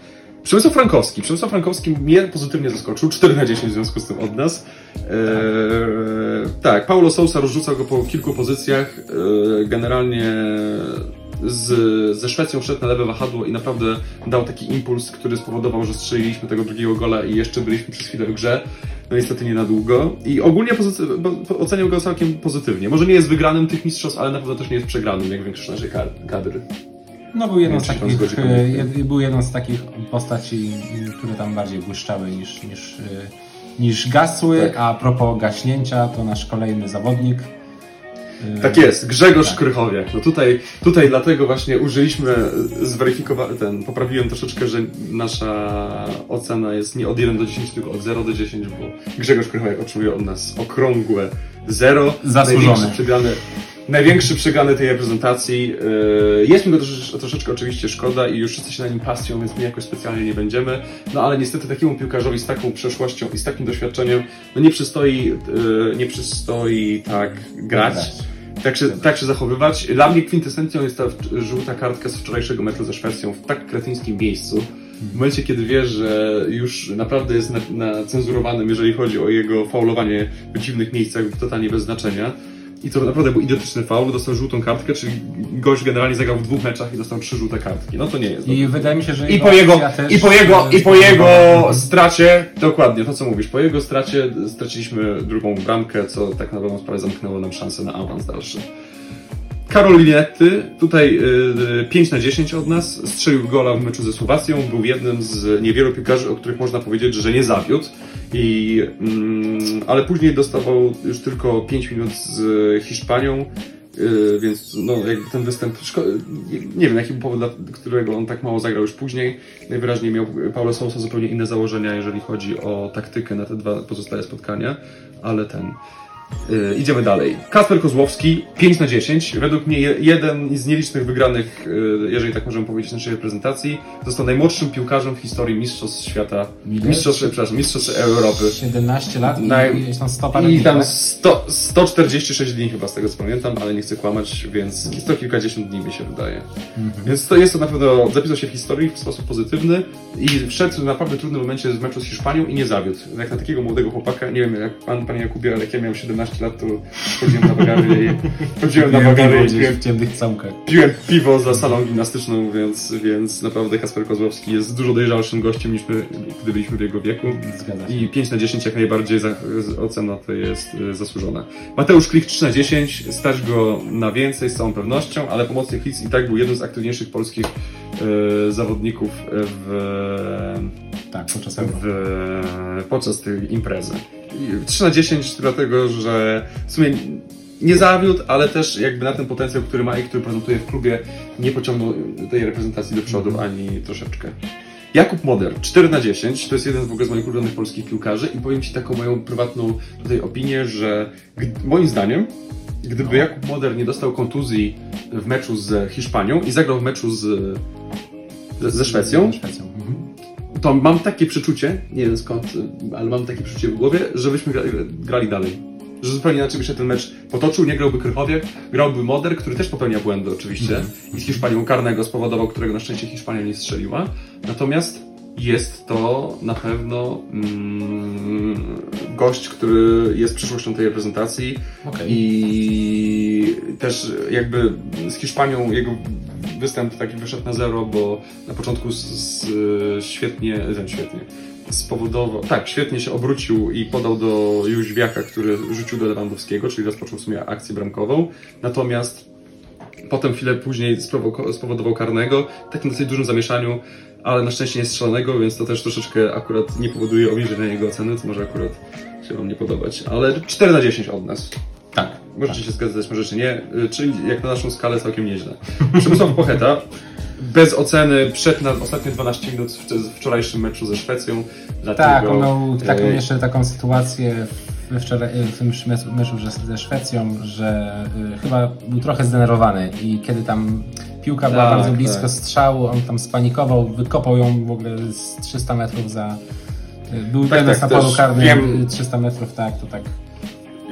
Przemysław Frankowski. Przemysław Frankowski mnie pozytywnie zaskoczył, 4 na 10 w związku z tym od nas. Eee, tak, Paulo Sousa rozrzucał go po kilku pozycjach. Eee, generalnie z, ze Szwecją wszedł na lewe wahadło i naprawdę dał taki impuls, który spowodował, że strzeliliśmy tego drugiego gola i jeszcze byliśmy przez chwilę w grze. No niestety nie na długo. I ogólnie oceniam go całkiem pozytywnie. Może nie jest wygranym tych mistrzostw, ale na pewno też nie jest przegranym, jak większość naszej kadry. No był jedną z takich, e, był jedną z takich postaci, które tam bardziej błyszczały niż, niż, e, niż gasły, Tak. a propos gaśnięcia, to nasz kolejny zawodnik. E, Tak jest, Grzegorz Tak. Krychowiak. No tutaj, tutaj dlatego właśnie użyliśmy, zweryfikowałem, ten, poprawiłem troszeczkę, że nasza ocena jest nie od 1 do 10, tylko od 0 do 10, bo Grzegorz Krychowiak otrzymuje od nas okrągłe 0. Zasłużony. Największy przegrany, największy przegrany tej reprezentacji. Yy, Jest mi go troszeczkę, troszeczkę oczywiście szkoda i już wszyscy się na nim pasją, więc my jakoś specjalnie nie będziemy. No ale niestety takiemu piłkarzowi z taką przeszłością i z takim doświadczeniem, no nie przystoi, yy, nie przystoi tak grać. Tak się, tak się zachowywać. Dla mnie kwintesencją jest ta żółta kartka z wczorajszego meczu ze Szwecją w tak kretyńskim miejscu. W momencie, kiedy wiesz, że już naprawdę jest na, na cenzurowanym, jeżeli chodzi o jego faulowanie w dziwnych miejscach, totalnie bez znaczenia. I to naprawdę był idiotyczny faul, dostał żółtą kartkę, czyli gość generalnie zagrał w dwóch meczach i dostał trzy żółte kartki. No to nie jest. I dobre. wydaje mi się, że I po jego, i po jego, i po jego stracie, dokładnie to co mówisz, po jego stracie straciliśmy drugą bramkę, co tak na dobrą sprawę zamknęło nam szansę na awans dalszy. Karol Linetty, tutaj y, 5 na 10 od nas, strzelił gola w meczu ze Słowacją, był jednym z niewielu piłkarzy, o których można powiedzieć, że nie zawiódł. I, mm, ale później dostawał już tylko 5 minut z Hiszpanią, y, więc no, jakby ten występ, nie wiem jaki był powód, dla którego on tak mało zagrał już później. Najwyraźniej miał Paulo Sousa zupełnie inne założenia, jeżeli chodzi o taktykę na te dwa pozostałe spotkania, ale ten... Yy, idziemy dalej. Kasper Kozłowski, 5 na 10. Według mnie je- jeden z nielicznych wygranych, yy, jeżeli tak możemy powiedzieć, naszej reprezentacji. Został najmłodszym piłkarzem w historii Mistrzostw Świata. Mistrzostw, przepraszam, Mistrzostw Europy. 17 lat i, Naj- i tam 100 parę I tam tak? 100, 146 dni chyba z tego co pamiętam, ale nie chcę kłamać, więc sto kilkadziesiąt dni mi się wydaje. Więc to jest to na pewno, zapisał się w historii w sposób pozytywny i wszedł w naprawdę trudnym momencie w meczu z Hiszpanią i nie zawiódł. Jak na takiego młodego chłopaka, nie wiem jak pan, panie Jakubie, ale jak ja miałem 17 lat, to chodziłem na bagary i [LAUGHS] chodziłem na bagary i piłem, w ciemnych całkach. piłem piwo za salą gimnastyczną, więc, więc naprawdę Kasper Kozłowski jest dużo dojrzalszym gościem niż my, gdy byliśmy w jego wieku. Zgadza się. I 5 na 10 jak najbardziej za, ocena to jest y, zasłużona. Mateusz Klich 3 na 10, stać go na więcej z całą pewnością, ale pomocnik Klich i tak był jednym z aktywniejszych polskich y, zawodników w, Tak, podczas w, podczas tej imprezy. I 3 na 10 dlatego, że w sumie nie zawiódł, ale też jakby na ten potencjał, który ma i który prezentuje w klubie, nie pociągnął tej reprezentacji do przodu ani troszeczkę. Jakub Moder, 4 na 10, to jest jeden z w ogóle z moich ulubionych polskich piłkarzy i powiem Ci taką moją prywatną tutaj opinię, że moim zdaniem, gdyby Jakub Moder nie dostał kontuzji w meczu z Hiszpanią i zagrał w meczu z, ze, ze Szwecją, Ze Szwecją. Mhm. To mam takie przeczucie, nie wiem skąd, ale mam takie przeczucie w głowie, że byśmy grali, grali dalej. Że zupełnie inaczej by się ten mecz potoczył, nie grałby Krychowiak, grałby Moder, który też popełnia błędy oczywiście i z Hiszpanią karnego spowodował, którego na szczęście Hiszpania nie strzeliła. Natomiast jest to na pewno mm, gość, który jest przyszłością tej reprezentacji Okej. i też jakby z Hiszpanią jego występ taki wyszedł na zero, bo na początku z, z, świetnie, nie, świetnie, spowodował, tak, świetnie się obrócił i podał do Jóźwiaka, który rzucił do Lewandowskiego, czyli rozpoczął w sumie akcję bramkową. Natomiast potem chwilę później spowodował karnego, takim dosyć dużym zamieszaniu, ale na szczęście nie strzelonego, więc to też troszeczkę akurat nie powoduje obniżenia jego oceny, co może akurat się Wam nie podobać. Ale 4 na 10 od nas. Tak. Możecie się zgadzać, możecie nie, y, czyli jak na naszą skalę całkiem nieźle. [LAUGHS] Przemysław Pocheta, bez oceny, przed na ostatnie 12 minut w, w wczorajszym meczu ze Szwecją. Dlatego, Tak, on miał taką e, jeszcze taką sytuację we wczoraj, w tym meczu- ze- Szwecją, że y, chyba był trochę zdenerwowany i kiedy tam piłka była Tak, bardzo blisko tak. strzału, on tam spanikował, wykopał ją w ogóle z 300 metrów za... y, Był Tak, tak, tak, na polu karnym wiem. y, 300 metrów, tak, to tak.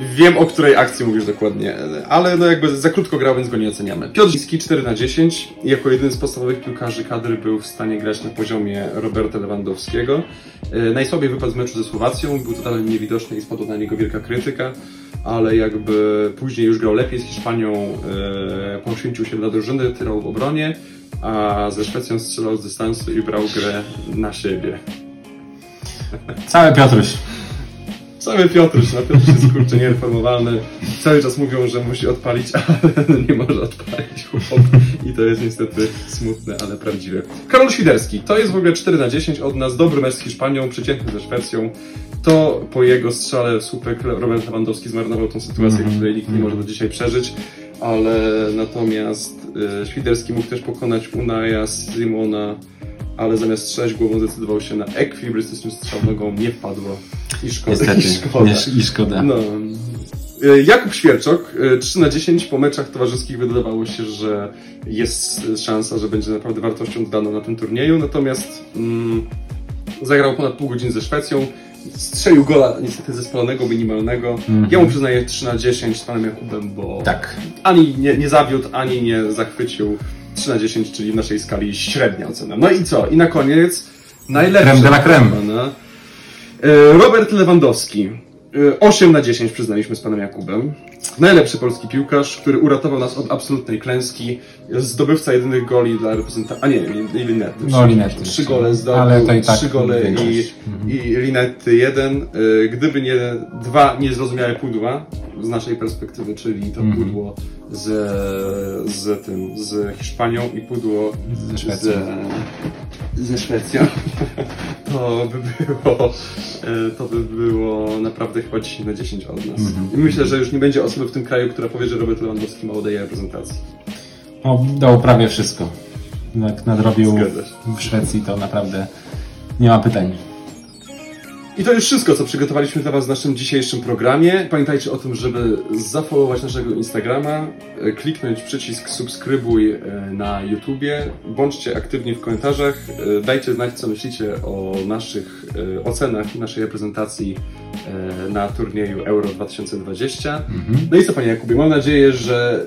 Wiem, o której akcji mówisz dokładnie, ale no jakby za krótko grał, więc go nie oceniamy. Piotr Ziski 4 na 10 jako jeden z podstawowych piłkarzy kadry był w stanie grać na poziomie Roberta Lewandowskiego. E, Najsłabiej wypadł z meczu ze Słowacją, był totalnie niewidoczny i spadła na niego wielka krytyka, ale jakby później już grał lepiej z Hiszpanią, e, poświęcił się dla drużyny, tyrał w obronie, a ze Szwecją strzelał z dystansu i brał grę na siebie. Cały Piotruś. Cały Piotruś, na Piotruś jest kurczę niereformowalny. Cały czas mówią, że musi odpalić, [LAUGHS] ale nie może odpalić chłop. I to jest niestety smutne, ale prawdziwe. Karol Świderski, to jest w ogóle 4 na 10 od nas, dobry mecz z Hiszpanią, przeciętny ze Szwecją. To po jego strzale słupek Robert Lewandowski zmarnował tą sytuację, Mhm. której nikt nie może do dzisiaj przeżyć. Ale natomiast y, Świderski mógł też pokonać Unaja, Simona, ale zamiast strzelać głową zdecydował się na ekwibrystycznym strzał nogą, nie wpadło. I szkoda. I szkoda. i szkoda. No. E, Jakub Świerczok, e, 3 na 10 po meczach towarzyskich wydawało się, że jest szansa, że będzie naprawdę wartością dodaną na tym turnieju, natomiast mm, zagrał ponad pół godziny ze Szwecją, strzelił gola niestety ze spalonego minimalnego. Ja mu przyznaję 3 na 10 z panem Jakubem, bo Tak. ani nie, nie zawiódł, ani nie zachwycił. 3 na 10, czyli w naszej skali średnia ocena. No i co? I na koniec najlepszy. Creme de la creme. e, Robert Lewandowski. Y, 8 na 10 przyznaliśmy z panem Jakubem. Najlepszy polski piłkarz, który uratował nas od absolutnej klęski. Zdobywca jedynych goli dla reprezentacji. A nie, i Linety. No, Linety. Trzy gole zdobył, Ale to i tak trzy gole i, większość. i Linety jeden. Y, Gdyby nie dwa niezrozumiałe pudła z naszej perspektywy, czyli to Mhm. pudło z, z tym, z Hiszpanią i pudło Ze Szwecją. ze, ze Szwecją, [LAUGHS] to by było, e, to by było naprawdę chyba 10 na 10 od nas. Mhm. I myślę, że już nie będzie osoby w tym kraju, która powie, że Robert Lewandowski mało daje reprezentacji. No, dał prawie wszystko. Jak nadrobił w Szwecji, to naprawdę nie ma pytań. I to już wszystko, co przygotowaliśmy dla Was w naszym dzisiejszym programie. Pamiętajcie o tym, żeby zafollowować naszego Instagrama, e, kliknąć przycisk subskrybuj e, na YouTubie, bądźcie aktywni w komentarzach, e, dajcie znać, co myślicie o naszych ocenach i naszej reprezentacji na turnieju Euro 2020. No i co, Panie Jakubie, mam nadzieję, że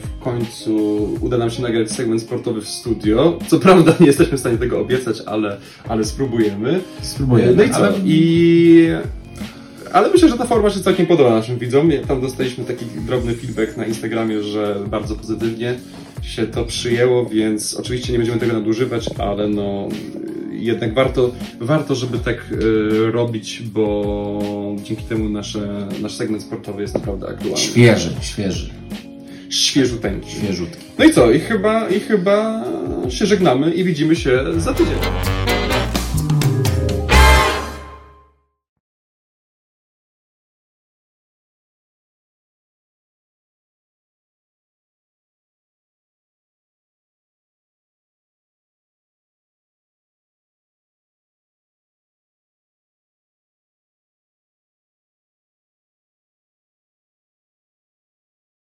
w końcu uda nam się nagrać segment sportowy w studio. Co prawda nie jesteśmy w stanie tego obiecać, ale, ale spróbujemy. Spróbuję. No i co? Ale I... Ale myślę, że ta forma się całkiem podoba naszym widzom. Tam dostaliśmy taki drobny feedback na Instagramie, że bardzo pozytywnie się to przyjęło, więc oczywiście nie będziemy tego nadużywać, ale no jednak warto, warto żeby tak e, robić, bo dzięki temu nasze, nasz segment sportowy jest naprawdę aktualny. Świeży, świeży, Świeżuteńki. świeżutki. No i co? I chyba, I chyba się żegnamy i widzimy się za tydzień.